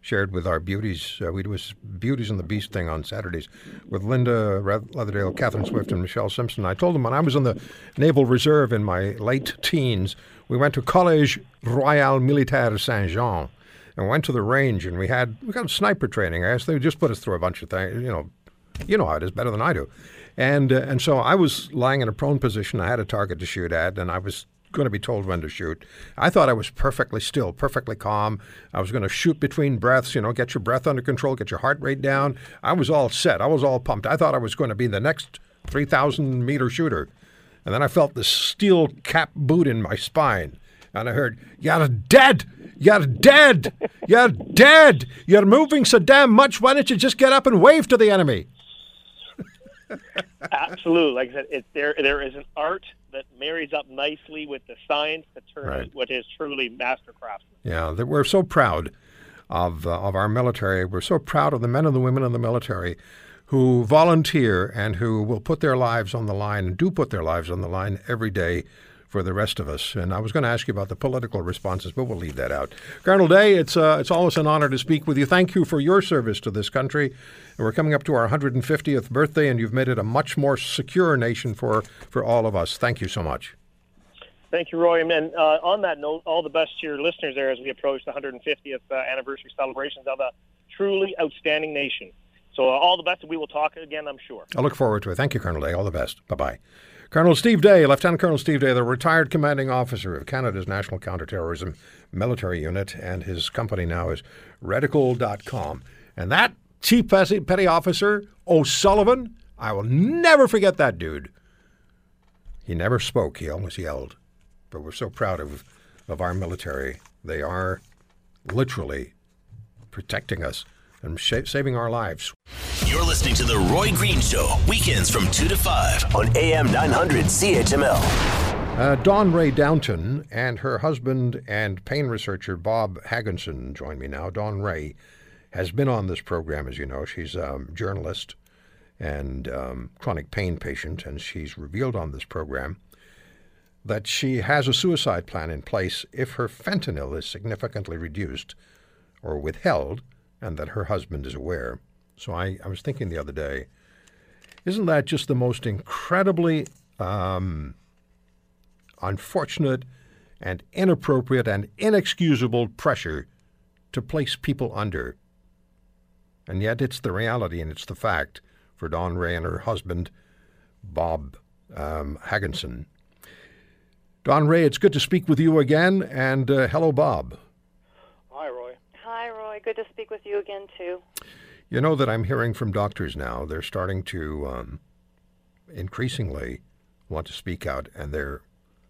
shared with our beauties. Uh, we do a Beauties and the Beast thing on Saturdays with Linda Leatherdale, Catherine Swift, and Michelle Simpson. I told them when I was in the Naval Reserve in my late teens, we went to Collège Royal Militaire Saint Jean and went to the range, and we had we got sniper training. I asked they just put us through a bunch of things. You know, you know how it is better than I do. And uh, and so I was lying in a prone position. I had a target to shoot at, and I was going to be told when to shoot. I thought I was perfectly still, perfectly calm. I was going to shoot between breaths, you know, get your breath under control, get your heart rate down. I was all set. I was all pumped. I thought I was going to be the next 3,000 meter shooter. And then I felt this steel cap boot in my spine. And I heard, You're dead! You're dead! You're dead! You're moving so damn much. Why don't you just get up and wave to the enemy? Absolutely. Like I said, it, there there is an art that marries up nicely with the science to turn right. what is truly master craftsman. Yeah, we're so proud of uh, of our military. We're so proud of the men and the women in the military who volunteer and who will put their lives on the line and do put their lives on the line every day for the rest of us. And I was going to ask you about the political responses, but we'll leave that out. Colonel Day, it's uh, it's always an honor to speak with you. Thank you for your service to this country. And we're coming up to our 150th birthday, and you've made it a much more secure nation for for all of us. Thank you so much. Thank you, Roy. And uh, on that note, all the best to your listeners there as we approach the 150th uh, anniversary celebrations of a truly outstanding nation. So uh, all the best. We will talk again, I'm sure. I look forward to it. Thank you, Colonel Day. All the best. Bye bye. Colonel Steve Day, Lieutenant Colonel Steve Day, the retired commanding officer of Canada's National Counterterrorism Military Unit, and his company now is Reticle.com. And that chief petty officer, O'Sullivan, I will never forget that dude. He never spoke, he almost yelled. But we're so proud of, of our military. They are literally protecting us and sh- saving our lives. You're listening to The Roy Green Show, weekends from 2 to 5 on AM 900 CHML. Uh, Dawn Rae Downton and her husband and pain researcher Bob Hagenson join me now. Dawn Rae has been on this program, as you know. She's a journalist and um, chronic pain patient, and she's revealed on this program that she has a suicide plan in place if her fentanyl is significantly reduced or withheld and that her husband is aware. So I, I was thinking the other day, isn't that just the most incredibly um, unfortunate and inappropriate and inexcusable pressure to place people under? And yet it's the reality and it's the fact for Dawn Rae and her husband, Bob um, Hagenson. Dawn Rae, it's good to speak with you again, and uh, hello, Bob. Good to speak with you again, too. You know that I'm hearing from doctors now. They're starting to um, increasingly want to speak out, and they're.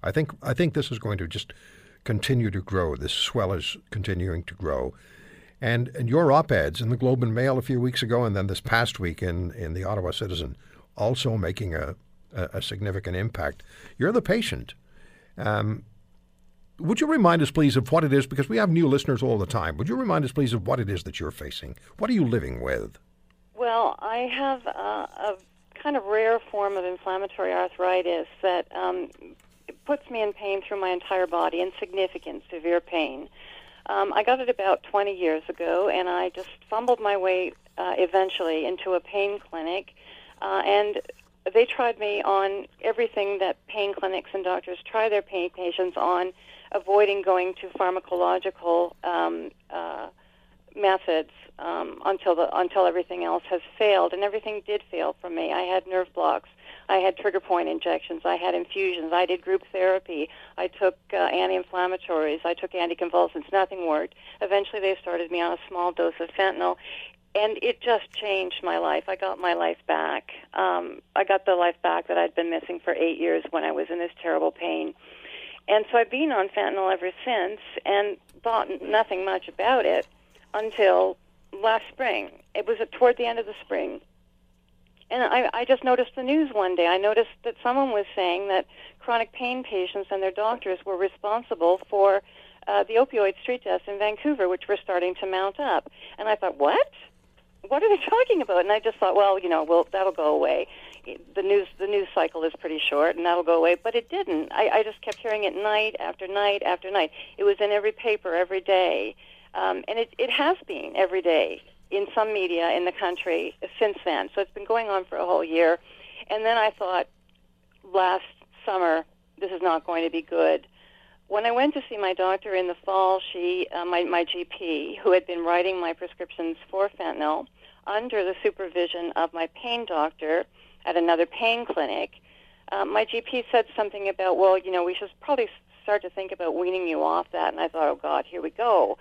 I think I think this is going to just continue to grow. This swell is continuing to grow, and and your op-eds in the Globe and Mail a few weeks ago, and then this past week in in the Ottawa Citizen, also making a a, a significant impact. You're the patient. Um, would you remind us, please, of what it is? Because we have new listeners all the time. Would you remind us, please, of what it is that you're facing? What are you living with? Well, I have uh, a kind of rare form of inflammatory arthritis that um, puts me in pain through my entire body, insignificant, severe pain. Um, I got it about 20 years ago, and I just fumbled my way uh, eventually into a pain clinic. Uh, and they tried me on everything that pain clinics and doctors try their pain patients on, avoiding going to pharmacological um, uh, methods um, until the until everything else has failed, and everything did fail for me. I had nerve blocks. I had trigger point injections. I had infusions. I did group therapy. I took uh, anti-inflammatories. I took anticonvulsants. Nothing worked. Eventually, they started me on a small dose of fentanyl, and it just changed my life. I got my life back. Um, I got the life back that I'd been missing for eight years when I was in this terrible pain. And so I've been on fentanyl ever since and thought nothing much about it until last spring. It was toward the end of the spring. And I, I just noticed the news one day. I noticed that someone was saying that chronic pain patients and their doctors were responsible for uh, the opioid street deaths in Vancouver, which were starting to mount up. And I thought, what? What are they talking about? And I just thought, well, you know, well, that'll go away. The news, the news cycle is pretty short, and that'll go away. But it didn't. I, I just kept hearing it night after night after night. It was in every paper every day. Um, and it, it has been every day in some media in the country since then. So it's been going on for a whole year. And then I thought last summer, this is not going to be good. When I went to see my doctor in the fall, she, uh, my, my GP, who had been writing my prescriptions for fentanyl under the supervision of my pain doctor at another pain clinic, uh, my GP said something about, well, you know, we should probably start to think about weaning you off that. And I thought, oh, God, here we go.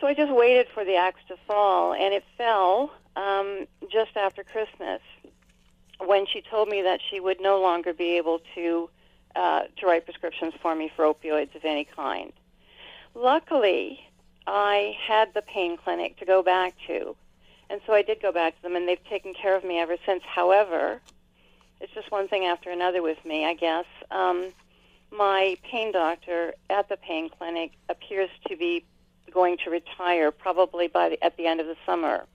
So I just waited for the axe to fall, and it fell um, just after Christmas when she told me that she would no longer be able to uh, to write prescriptions for me for opioids of any kind. Luckily, I had the pain clinic to go back to, and so I did go back to them, and they've taken care of me ever since. However, it's just one thing after another with me, I guess. Um, my pain doctor at the pain clinic appears to be going to retire probably by the, at the end of the summer.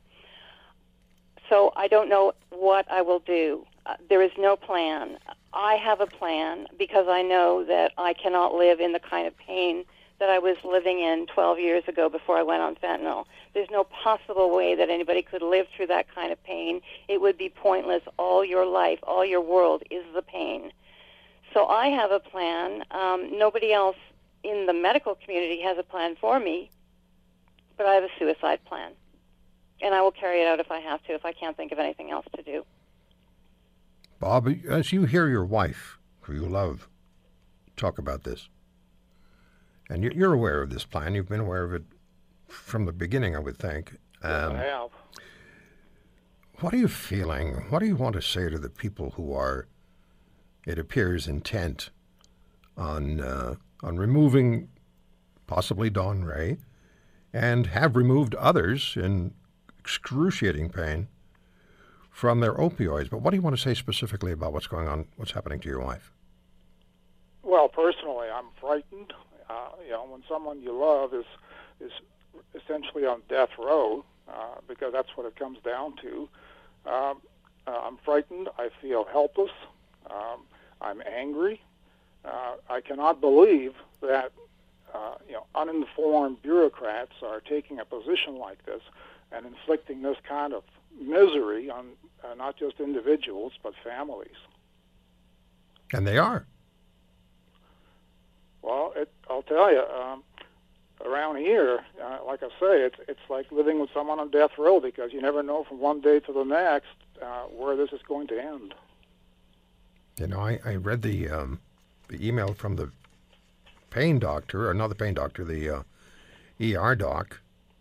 So I don't know what I will do. Uh, there is no plan. I have a plan because I know that I cannot live in the kind of pain that I was living in 12 years ago before I went on fentanyl. There's no possible way that anybody could live through that kind of pain. It would be pointless. All your life, all your world is the pain. So I have a plan. Um, nobody else in the medical community has a plan for me but I have a suicide plan. And I will carry it out if I have to, if I can't think of anything else to do. Bob, as you hear your wife, who you love, talk about this, and you're aware of this plan, you've been aware of it from the beginning, I would think. Um, I have. What are you feeling? What do you want to say to the people who are, it appears, intent on uh, on removing possibly Dawn Rae and have removed others in excruciating pain from their opioids. But what do you want to say specifically about what's going on, what's happening to your wife? Well, personally, I'm frightened. Uh, you know, when someone you love is is essentially on death row, uh, because that's what it comes down to. Um, uh, I'm frightened. I feel helpless. Um, I'm angry. Uh, I cannot believe that uh, you know, uninformed bureaucrats are taking a position like this and inflicting this kind of misery on uh, not just individuals but families. And they are. Well, it, I'll tell you, um, around here, uh, like I say, it's it's like living with someone on death row because you never know from one day to the next uh, where this is going to end. You know, I, I read the um, the email from the pain doctor, or not the pain doctor, the uh, ER doc,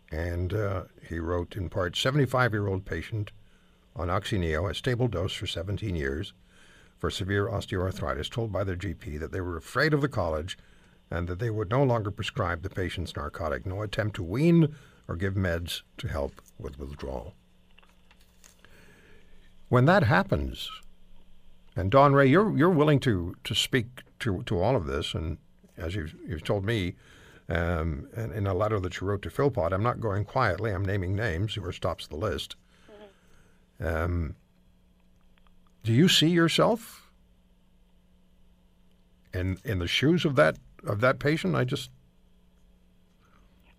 and uh, he wrote in part 75 year old patient on Oxyneo, a stable dose for 17 years for severe osteoarthritis, told by their GP that they were afraid of the college and that they would no longer prescribe the patient's narcotic. No attempt to wean or give meds to help with withdrawal. When that happens, And Dawn Rae, you're you're willing to to speak to to all of this, and as you've you've told me, um, in, a letter that you wrote to Philpott, I'm not going quietly. I'm naming names. Whoever stops the list. Um, do you see yourself in in the shoes of that of that patient? I just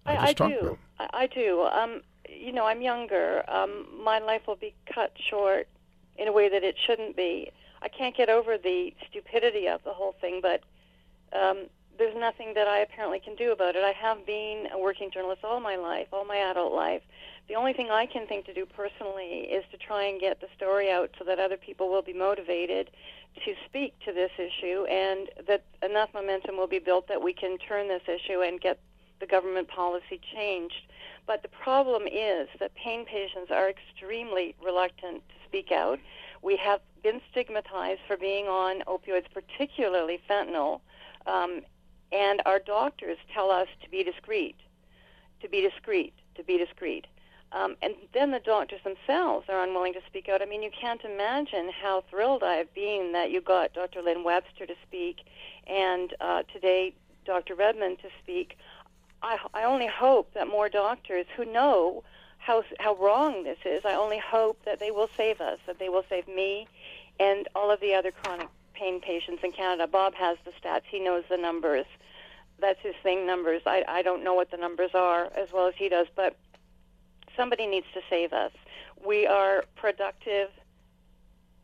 I, I, just I do. him. I, I do. Um, you know, I'm younger. Um, my life will be cut short in a way that it shouldn't be. I can't get over the stupidity of the whole thing, but um, there's nothing that I apparently can do about it. I have been a working journalist all my life, all my adult life. The only thing I can think to do personally is to try and get the story out so that other people will be motivated to speak to this issue and that enough momentum will be built that we can turn this issue and get the government policy changed. But the problem is that pain patients are extremely reluctant to speak out. We have been stigmatized for being on opioids, particularly fentanyl, um, and our doctors tell us to be discreet, to be discreet, to be discreet. Um, and then the doctors themselves are unwilling to speak out. I mean, you can't imagine how thrilled I've been that you got Dr. Lynn Webster to speak, and uh, today Dr. Redmond to speak. I, I only hope that more doctors who know how how wrong this is. I only hope that they will save us, that they will save me, and all of the other chronic pain patients in Canada. Bob has the stats; he knows the numbers. That's his thing, numbers. I I don't know what the numbers are as well as he does, but somebody needs to save us. We are productive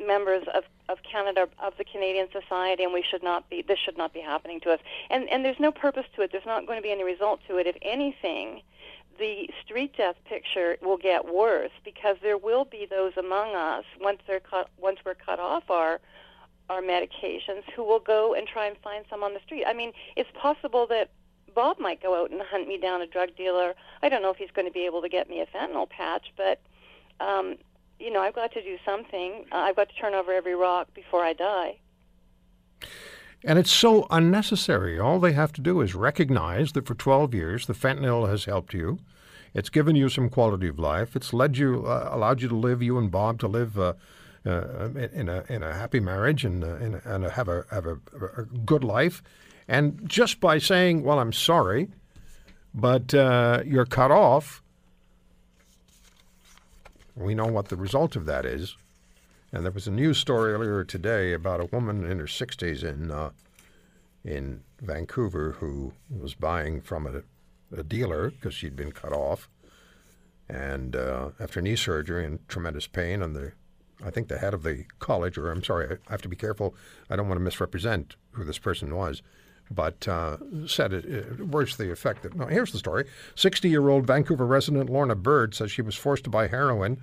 members of, of Canada, of the Canadian society, and we should not be, this should not be happening to us. And, and there's no purpose to it. There's not going to be any result to it. If anything, the street death picture will get worse because there will be those among us once they're cut, once we're cut off our our medications who will go and try and find some on the street. I mean, it's possible that Bob might go out and hunt me down a drug dealer. I don't know if he's going to be able to get me a fentanyl patch, but um, you know, I've got to do something. Uh, I've got to turn over every rock before I die. And it's so unnecessary. All they have to do is recognize that for 12 years the fentanyl has helped you. It's given you some quality of life. It's led you, uh, allowed you to live, you and Bob to live uh, uh, in a in a happy marriage and uh, in and have a have a, a, good life. And just by saying, "Well, I'm sorry," but uh, you're cut off, we know what the result of that is. And there was a news story earlier today about a woman in her 60s in uh, in Vancouver who was buying from a, a dealer because she'd been cut off, and uh, after knee surgery and tremendous pain, and the I think the head of the college, or I'm sorry, I have to be careful. I don't want to misrepresent who this person was, but uh, said it, it words the effect that no. Here's the story: 60-year-old Vancouver resident Lorna Bird says she was forced to buy heroin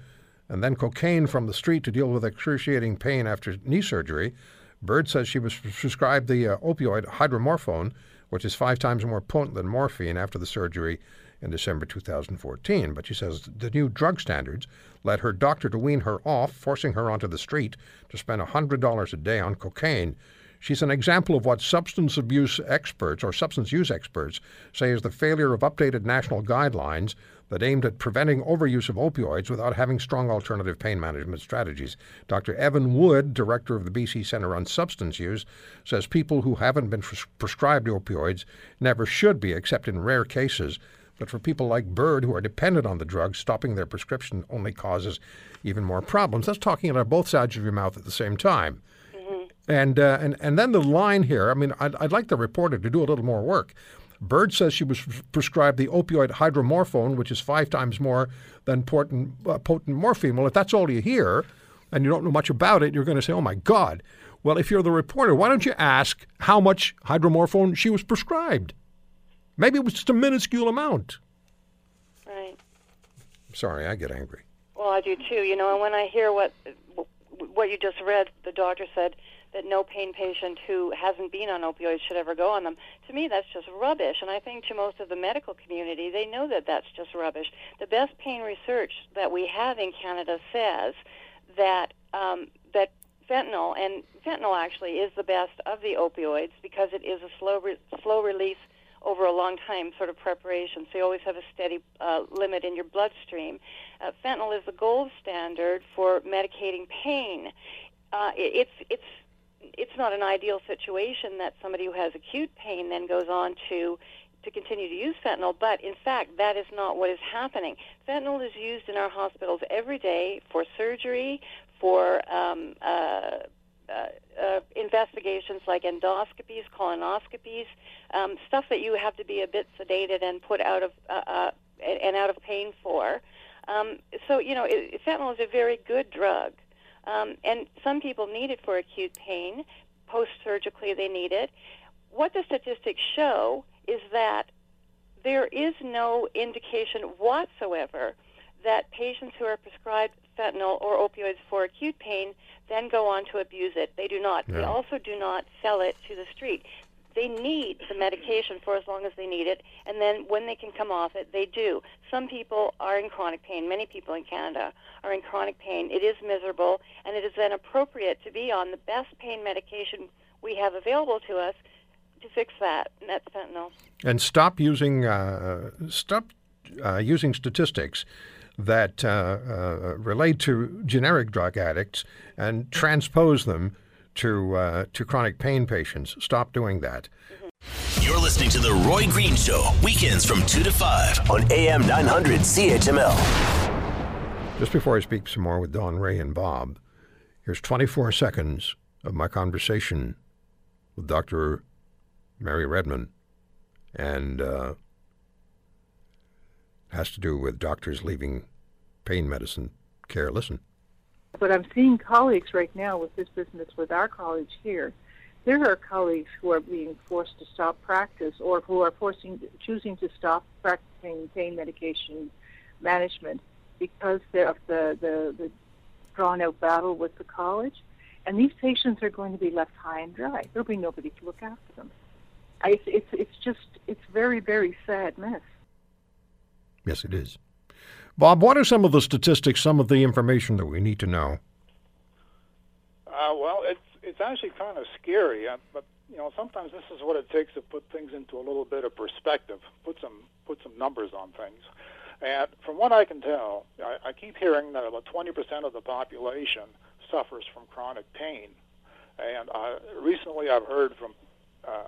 and then cocaine from the street to deal with excruciating pain after knee surgery. Bird says she was prescribed the uh, opioid hydromorphone, which is five times more potent than morphine after the surgery in December 2014. But she says the new drug standards led her doctor to wean her off, forcing her onto the street to spend $100 a day on cocaine. She's an example of what substance abuse experts or substance use experts say is the failure of updated national guidelines that aimed at preventing overuse of opioids without having strong alternative pain management strategies. Dr. Evan Wood, director of the BC Centre on Substance Use, says people who haven't been pres- prescribed opioids never should be, except in rare cases. But for people like Bird who are dependent on the drug, stopping their prescription only causes even more problems. That's talking out of both sides of your mouth at the same time. And, uh, and, and then the line here, I mean, I'd, I'd like the reporter to do a little more work. Bird says she was prescribed the opioid hydromorphone, which is five times more than potent, uh, potent morphine. Well, if that's all you hear and you don't know much about it, you're going to say, oh my God. Well, if you're the reporter, why don't you ask how much hydromorphone she was prescribed? Maybe it was just a minuscule amount. Right. Sorry, I get angry. Well, I do too. You know, and when I hear what what you just read, the doctor said that no pain patient who hasn't been on opioids should ever go on them. To me, that's just rubbish. And I think to most of the medical community, they know that that's just rubbish. The best pain research that we have in Canada says that um, that fentanyl and fentanyl actually is the best of the opioids because it is a slow re- slow release over a long time sort of preparation. So you always have a steady uh, limit in your bloodstream. Uh, fentanyl is the gold standard for medicating pain. Uh, it, it's it's it's not an ideal situation that somebody who has acute pain then goes on to to continue to use fentanyl, but in fact, that is not what is happening. Fentanyl is used in our hospitals every day for surgery, for um, uh, uh, uh, investigations like endoscopies, colonoscopies, um, stuff that you have to be a bit sedated and put out of uh, uh, and out of pain for. Um, so you know, it, fentanyl is a very good drug, um, and some people need it for acute pain. Post surgically, they need it. What the statistics show is that there is no indication whatsoever that patients who are prescribed fentanyl or opioids for acute pain then go on to abuse it. They do not. Yeah. They also do not sell it to the street. They need the medication for as long as they need it, and then when they can come off it, they do. Some people are in chronic pain. Many people in Canada are in chronic pain. It is miserable, and it is then appropriate to be on the best pain medication we have available to us to fix that, and that's fentanyl. And stop using uh, stop uh, using statistics that uh, uh, relate to generic drug addicts and transpose them to uh, to chronic pain patients. Stop doing that. You're listening to the Roy Green Show weekends from two to five on AM 900 CHML. Just before I speak some more with Dawn Rae and Bob, here's 24 seconds of my conversation with Dr. Mary Redmond, and uh, has to do with doctors leaving pain medicine care. Listen. But I'm seeing colleagues right now with this business with our college here. There are colleagues who are being forced to stop practice or who are forcing choosing to stop practicing pain medication management because of the, the, the drawn out battle with the college. And these patients are going to be left high and dry. There'll be nobody to look after them. I, it's, it's just, it's very, very sad mess. Yes, it is. Bob, what are some of the statistics, some of the information that we need to know? Uh, well, it's it's actually kind of scary, uh, but you know sometimes this is what it takes to put things into a little bit of perspective, put some put some numbers on things. And from what I can tell, I, I keep hearing that about 20% of the population suffers from chronic pain. And uh, recently, I've heard from uh,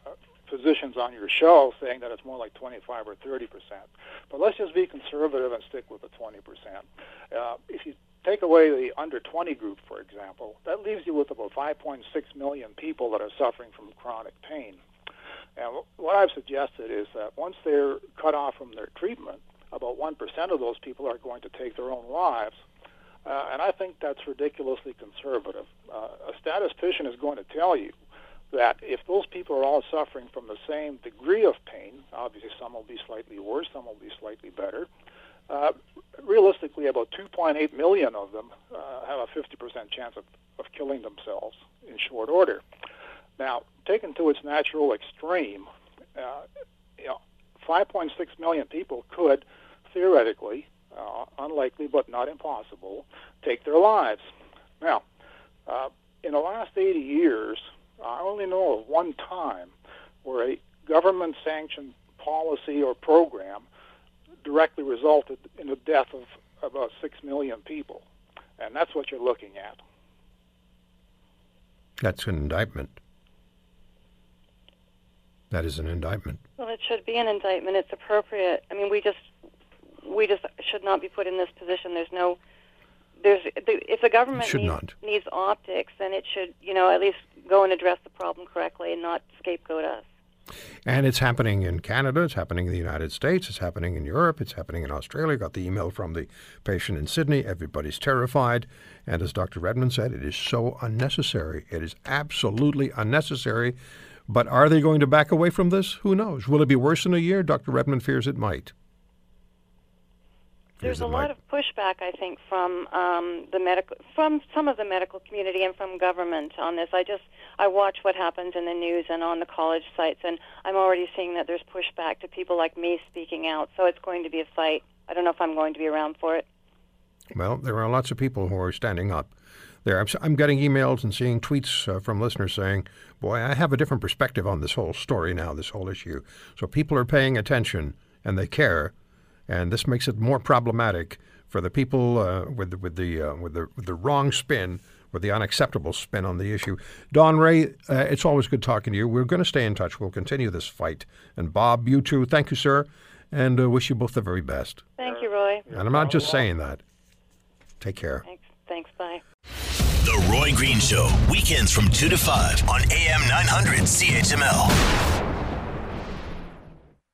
physicians on your show saying that it's more like 25 or 30 percent. But let's just be conservative and stick with the 20 percent. Uh, if you take away the under 20 group, for example, that leaves you with about 5.6 million people that are suffering from chronic pain. And what I've suggested is that once they're cut off from their treatment, about 1% of those people are going to take their own lives. Uh, and I think that's ridiculously conservative. Uh, a statistician is going to tell you that if those people are all suffering from the same degree of pain, obviously some will be slightly worse, some will be slightly better. Uh, realistically, about 2.8 million of them uh, have a 50% chance of, of killing themselves in short order. Now, taken to its natural extreme, uh, you know, 5.6 million people could theoretically, uh, unlikely but not impossible, take their lives. Now, uh, in the last 80 years, I only know of one time where a government sanctioned policy or program directly resulted in the death of about 6 million people. And that's what you're looking at. That's an indictment. That is an indictment. Well, it should be an indictment. It's appropriate. I mean, we just we just should not be put in this position. There's no there's if the government needs, needs, optics, then it should you know at least go and address the problem correctly and not scapegoat us. And it's happening in Canada, it's happening in the United States, it's happening in Europe, it's happening in Australia. Got the email from the patient in Sydney. Everybody's terrified. And as Dr. Redmond said, it is so unnecessary. It is absolutely unnecessary. But are they going to back away from this? Who knows? Will it be worse in a year? Dr. Redmond fears it might. There's a lot of pushback, I think, from um, the medical, from some of the medical community and from government on this. I just I watch what happens in the news and on the college sites, and I'm already seeing that there's pushback to people like me speaking out. So it's going to be a fight. I don't know if I'm going to be around for it. Well, there are lots of people who are standing up. There, I'm, I'm getting emails and seeing tweets uh, from listeners saying, "Boy, I have a different perspective on this whole story now, this whole issue." So people are paying attention and they care and this makes it more problematic for the people uh, with the, with the uh, with the with the wrong spin, or the unacceptable spin on the issue. Dawn Rae, uh, it's always good talking to you. We're going to stay in touch. We'll continue this fight. And Bob, you too. Thank you, sir, and uh, wish you both the very best. Thank you, Roy. And I'm not just saying that. Take care. Thanks. Thanks. Bye. The Roy Green Show, weekends from 2 to 5 on AM 900 CHML.